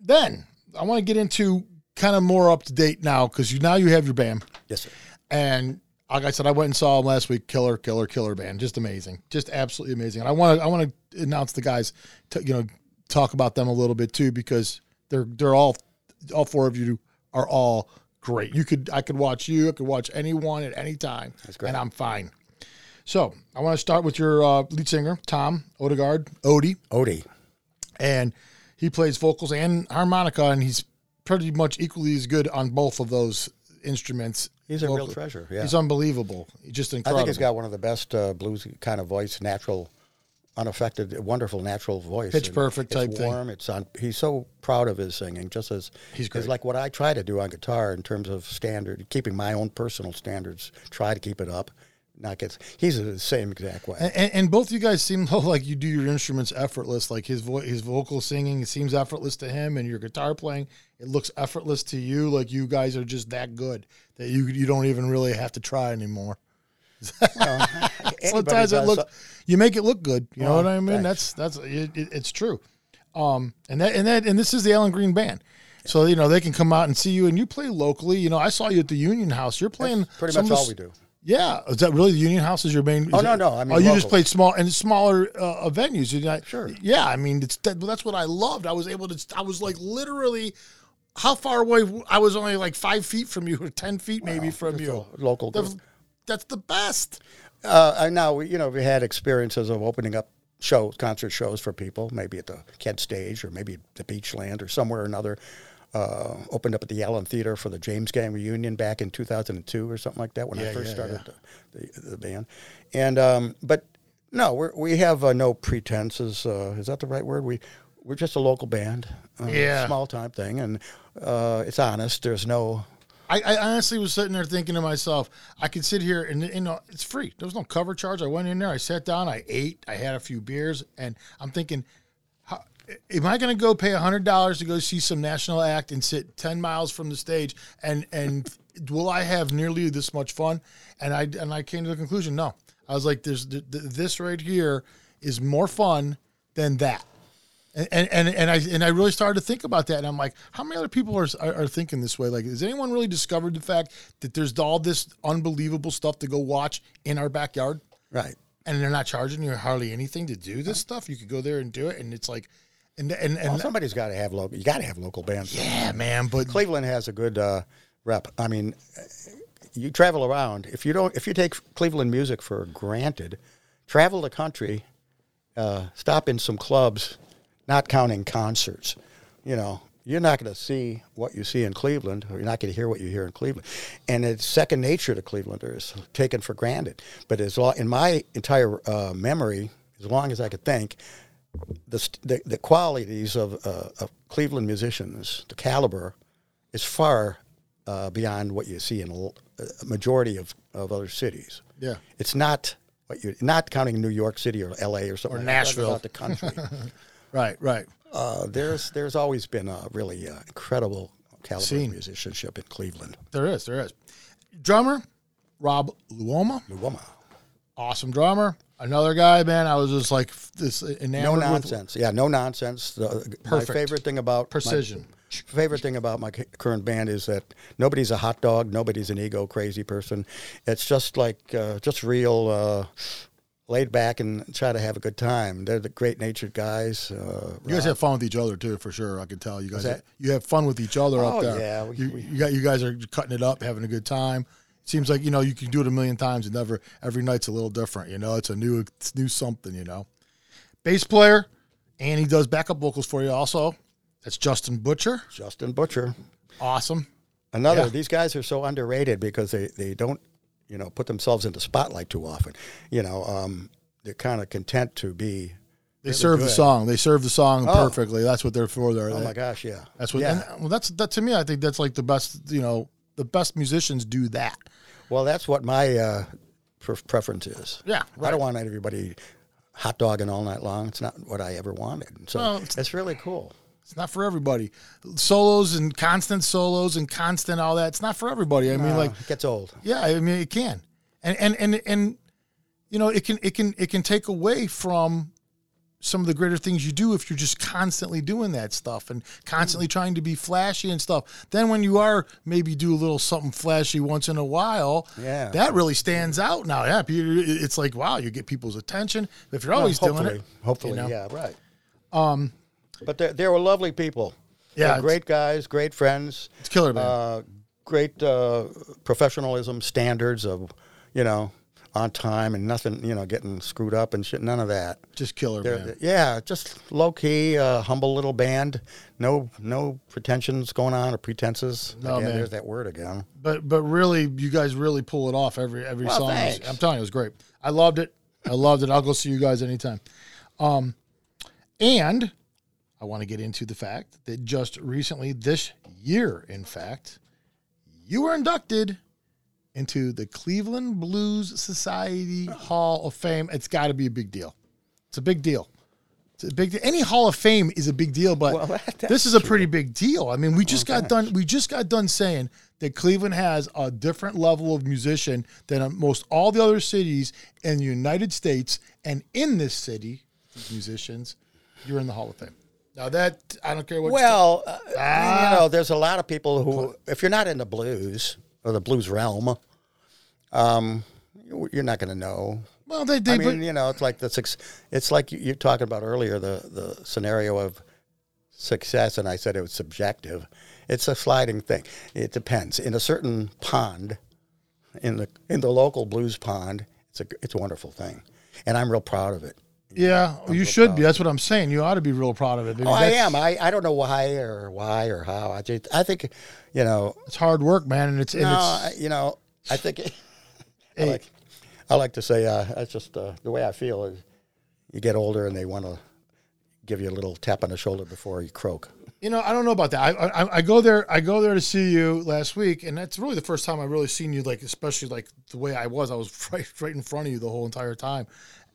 then I want to get into kind of more up to date now because you now you have your BAM. Yes, sir. and like I said, I went and saw them last week. Killer, killer, killer band. Just amazing. Just absolutely amazing. And I want to I want to announce the guys. To, you know, talk about them a little bit too because they're they're all all four of you are all great. You could I could watch you. I could watch anyone at any time, That's great. and I'm fine. So I want to start with your uh, lead singer Tom Odegaard, Odie Odie. and he plays vocals and harmonica, and he's pretty much equally as good on both of those instruments. He's a real treasure. Yeah. He's unbelievable. He's just I think he's got one of the best uh, blues kind of voice, natural unaffected, wonderful, natural voice. Pitch and perfect type thing. warm, It's on. He's so proud of his singing, just as He's great. like what I try to do on guitar in terms of standard, keeping my own personal standards. Try to keep it up. Not get. He's the same exact way. And, and, both you guys seem like you do your instruments effortless. Like his vo- his vocal singing, it seems effortless to him, and your guitar playing, it looks effortless to you. Like you guys are just that good that you you don't even really have to try anymore. Anybody Sometimes it looks so- you make it look good. You know what I mean? thanks. That's that's it, it, it's true. Um, and that and that and this is the Alan Greene band. So you know they can come out and see you, and you play locally. You know, I saw you at the Union House. You're playing Pretty much all we do. Yeah, is that really the Union House is your main? Oh, is no, it- no, I mean oh, you just played small and smaller uh, venues. Not- Sure. Yeah, I mean, it's that, that's what I loved. I was able to. I was like literally, how far away? I was only like five feet from you, or ten feet maybe from you. local That's, that's the best. Uh, now we, you know, we had experiences of opening up shows, concert shows for people, maybe at the Kent Stage or maybe the Beachland or somewhere or another. Uh, opened up at the Allen Theater for the James Gang reunion back in 2002 or something like that when I first yeah, started The, the, the band. And um, but no, we're, we have uh, no pretenses. Uh, is that the right word? We we're just a local band, uh, Yeah. small time thing, and uh, it's honest. There's no I, I honestly was sitting there thinking to myself, I could sit here and you know it's free. There was no cover charge. I went in there, I sat down, I ate, I had a few beers, and I'm thinking, am I going to go pay hundred dollars to go see some national act and sit ten miles from the stage, and and will I have nearly this much fun? And I and I came to the conclusion, no. I was like, there's th- th- this right here is more fun than that. And, and and I and I really started to think about that, and I'm like, how many other people are, are are thinking this way? Like, has anyone really discovered the fact that there's all this unbelievable stuff to go watch in our backyard, right. and they're not charging you hardly anything to do this stuff? You could go there and do it, and it's like, and and and Well, somebody's got to have local. You got to have local bands. yeah, man. But Cleveland has a good uh, rep. I mean, you travel around. If you don't, if you take Cleveland music for granted, travel the country, uh, stop in some clubs, not counting concerts. You know, you're not going to see what you see in Cleveland, or you're not going to hear what you hear in Cleveland. And it's second nature to Clevelanders, taken for granted. But as long, in my entire uh, memory, as long as I could think, the, the, the qualities of, uh, of Cleveland musicians, the caliber, is far uh, beyond what you see in a majority of, of other cities. yeah, It's not what you not counting New York City or L.A. or something. Or like Nashville. about the country. right, right. uh, there's there's always been a really uh, incredible caliber Scene. of musicianship in Cleveland. There is, there is. Drummer, Rob Luoma, Luoma. awesome drummer. Another guy, man. I was just like this No enamored with nonsense. Yeah, no nonsense. The, my favorite thing about my- precision. favorite thing about my current band is that nobody's a hot dog, nobody's an ego crazy person. It's just like uh, just real uh, laid back and try to have a good time. They're the great natured guys. Uh, You guys have fun with each other too, for sure. I can tell you guys. that? You have fun with each other Oh, up there. yeah, we- you, we- you got you guys are cutting it up, having a good time. Seems like you know you can do it a million times and never every night's a little different. You know, it's a new it's new something. You know, bass player, and he does backup vocals for you also. That's Justin Butcher. Justin Butcher. Awesome. Another. Yeah. These guys are so underrated because they, they don't, you know, put themselves in the spotlight too often. You know, um, they're kind of content to be. They really serve the song. They serve the song Oh. perfectly. That's what they're for. There. Oh my gosh, yeah. That's what. Yeah. And, well, that's that to me. I think that's like the best. You know, the best musicians do that. Well, that's what my uh, pre- preference is. Yeah, I right. don't want everybody hot dogging all night long. It's not what I ever wanted. So Well, it's- it's really cool. It's not for everybody. Solos and constant solos and constant all that. It's not for everybody. I mean, Uh, like, it gets old. yeah, I mean, it can, and and and and you know, it can it can it can take away from some of the greater things you do if you're just constantly doing that stuff and constantly trying to be flashy and stuff. Then when you are maybe do a little something flashy once in a while, Yeah. that really stands out. Now, yeah, it's like wow, you get people's attention. If you're always Well, doing it, hopefully, you know? yeah, right. Um, but they they were lovely people. Yeah, great guys, great friends. it's killer, man. Uh, great uh, professionalism standards of, you know, on time and nothing, you know, getting screwed up and shit. None of that. just killer, They're, man. yeah, just low key, uh, humble little band. No, no pretensions going on or pretenses. No, again, man. there's that word again. but but really, you guys really pull it off every every Well, song. thanks. I'm telling you, it was great. I loved it. I loved it. I'll go see you guys anytime. Um, and I want to get into the fact that just recently, this year, in fact, you were inducted into the Cleveland Blues Society Hall of Fame. It's got to be a big deal. It's a big deal. It's a big deal. Any Hall of Fame is a big deal, but Well, that- this is a pretty big deal. I mean, we just got done. We just got done saying that Cleveland has a different level of musician than uh, most all the other cities in the United States, and in this city, musicians, you're in the Hall of Fame. Now that I don't care what. Well, uh, Ah. you know, there's a lot of people who, if you're not in the blues or the blues realm, um, you- you're not going to know. well, they they I mean, you know, it's like the six. It's like you- you're talking about earlier the the scenario of success, and I said it was subjective. It's a sliding thing. It depends. In a certain pond, in the in the local blues pond, it's a it's a wonderful thing, and I'm real proud of it. Yeah, you should be. That's what I'm saying. You ought to be real proud of it. Oh, I am. I, I don't know why or why or how. I just I think, you know, It's hard work, man, and it's and no, it's you know, I think it, I like I like to say uh, that's just uh, the way I feel is you get older and they want to give you a little tap on the shoulder before you croak. You know, I don't know about that. I, I I go there. I go there to see you last week, and that's really the first time I really seen you. Like, especially like the way I was. I was right right in front of you the whole entire time,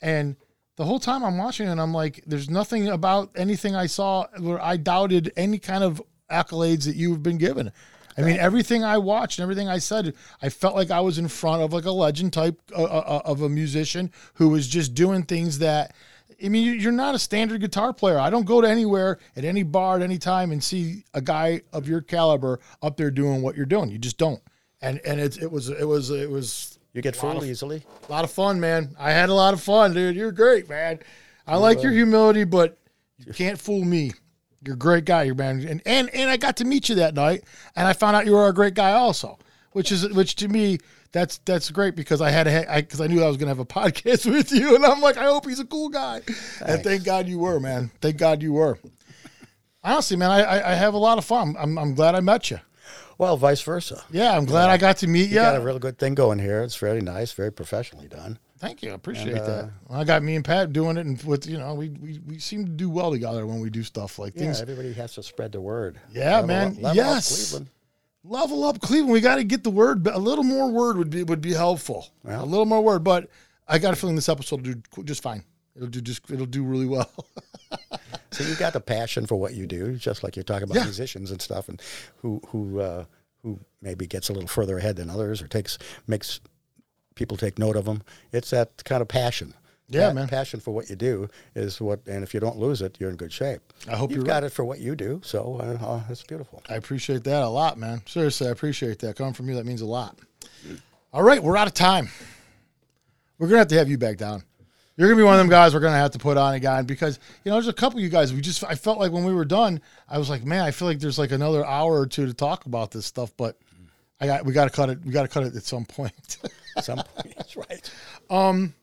and the whole time I'm watching, it, I'm like, there's nothing about anything I saw where I doubted any kind of accolades that you've been given. I mean, everything I watched and everything I said, I felt like I was in front of like a legend type uh, uh, of a musician who was just doing things that. I mean, you- you're not a standard guitar player. I don't go to anywhere at any bar at any time and see a guy of your caliber up there doing what you're doing. You just don't. And and it it was it was it was You get fooled easily. a lot of fun, man. I had a lot of fun, dude. You're great, man. I like your uh, humility, but you can't fool me. You're a great guy, you're man. And and and I got to meet you that night, and I found out you were a great guy also, which is which to me that's that's great because I had a I because I knew I was gonna have a podcast with you, and I'm like, I hope he's a cool guy, and thank God you were, man. Thank God you were. Honestly, man, I I, I have a lot of fun. I'm I'm glad I met you. Well, vice versa. Yeah, I'm glad I got to meet You you. got a real good thing going here. It's very nice, very professionally done. Thank you. I appreciate And, uh, that. Well, I got me and Pat doing it, and with you know, we, we we seem to do well together when we do stuff like Yeah, things. everybody has to spread the word. Yeah, Level man. up- level up Yes. Cleveland. Level up, Cleveland. We got to get the word. A little more word would be would be helpful. Well. a little more word, but I got a feeling this episode will do just fine. It'll do just it'll do really well. So you got the passion for what you do, just like you're talking about Yeah. musicians and stuff, and who who uh, who maybe gets a little further ahead than others, or takes makes people take note of them. It's that kind of passion. Yeah, That man. Passion for what you do is what, and if you don't lose it, you're in good shape. I hope You've got right. it for what you do, so uh, uh, it's beautiful. I appreciate that a lot, man. Seriously, I appreciate that. Coming from you, that means a lot. All right, we're out of time. We're gonna have to have you back down. You're gonna be one of them guys we're gonna have to put on again because you know there's a couple of you guys. We just I felt like when we were done, I was like, man, I feel like there's like another hour or two to talk about this stuff, but I got we got to cut it. We got to cut it at some point. At some point, that's right. Um,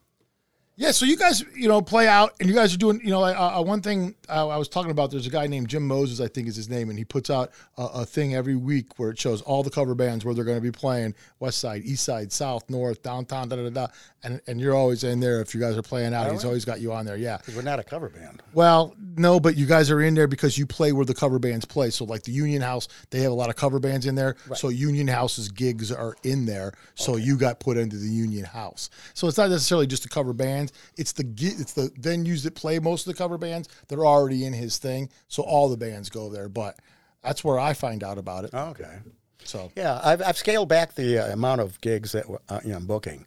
Yeah, so you guys, you know, play out, and you guys are doing, you know, uh, uh, one thing uh, I was talking about. There's a guy named Jim Moses, I think is his name, and he puts out a, a thing every week where it shows all the cover bands where they're going to be playing: West Side, East Side, South, North, Downtown, da da da. da. And and you're always in there if you guys are playing out. He's always got you on there. Yeah, We're not a cover band. Well, no, but you guys are in there because you play where the cover bands play. So, like the Union House, they have a lot of cover bands in there. So, Union House's gigs are in there. So, you got put into the Union House. So, it's not necessarily just a cover bands. It's the it's the venues that play most of the cover bands. They're already in his thing. So, all the bands go there. But that's where I find out about it. Okay. So, Yeah, I've, I've scaled back the uh, amount of gigs that uh, you know, I'm booking.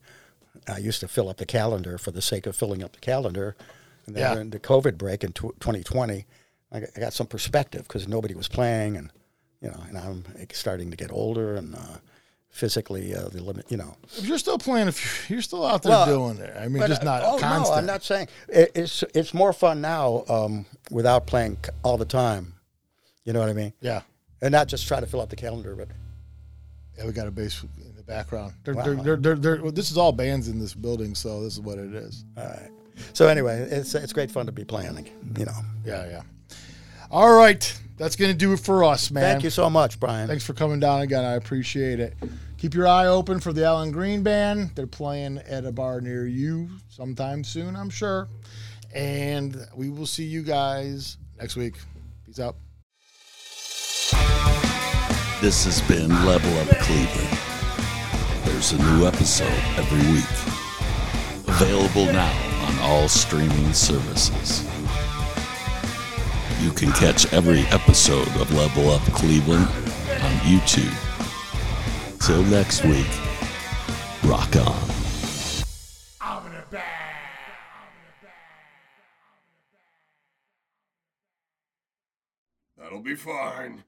I used to fill up the calendar for the sake of filling up the calendar. And then Yeah. during the COVID break in tw 2020, I got, I got some perspective because nobody was playing, and you know, and I'm starting to get older and uh, physically uh, the limit. You know, if you're still playing, if you're still out there Well, doing it, I mean, just uh, not oh, constant. No, I'm not saying it, it's it's more fun now um, without playing all the time. You know what I mean? Yeah. And not just try to fill out the calendar, but Yeah, we got a bass in the background. They're, Wow. they're, they're, they're, well, this is all bands in this building, so this is what it is. all right. So anyway, it's it's great fun to be playing. You know. Yeah, yeah. All right. That's going to do it for us, man. Thank you so much, Brian. Thanks for coming down again. I appreciate it. Keep your eye open for the Alan Greene Band. They're playing at a bar near you sometime soon, I'm sure. And we will see you guys next week. Peace out. This has been Level Up Cleveland. There's a new episode every week. Available now on all streaming services. You can catch every episode of Level Up Cleveland on YouTube. Till next week, rock on. That'll be fine.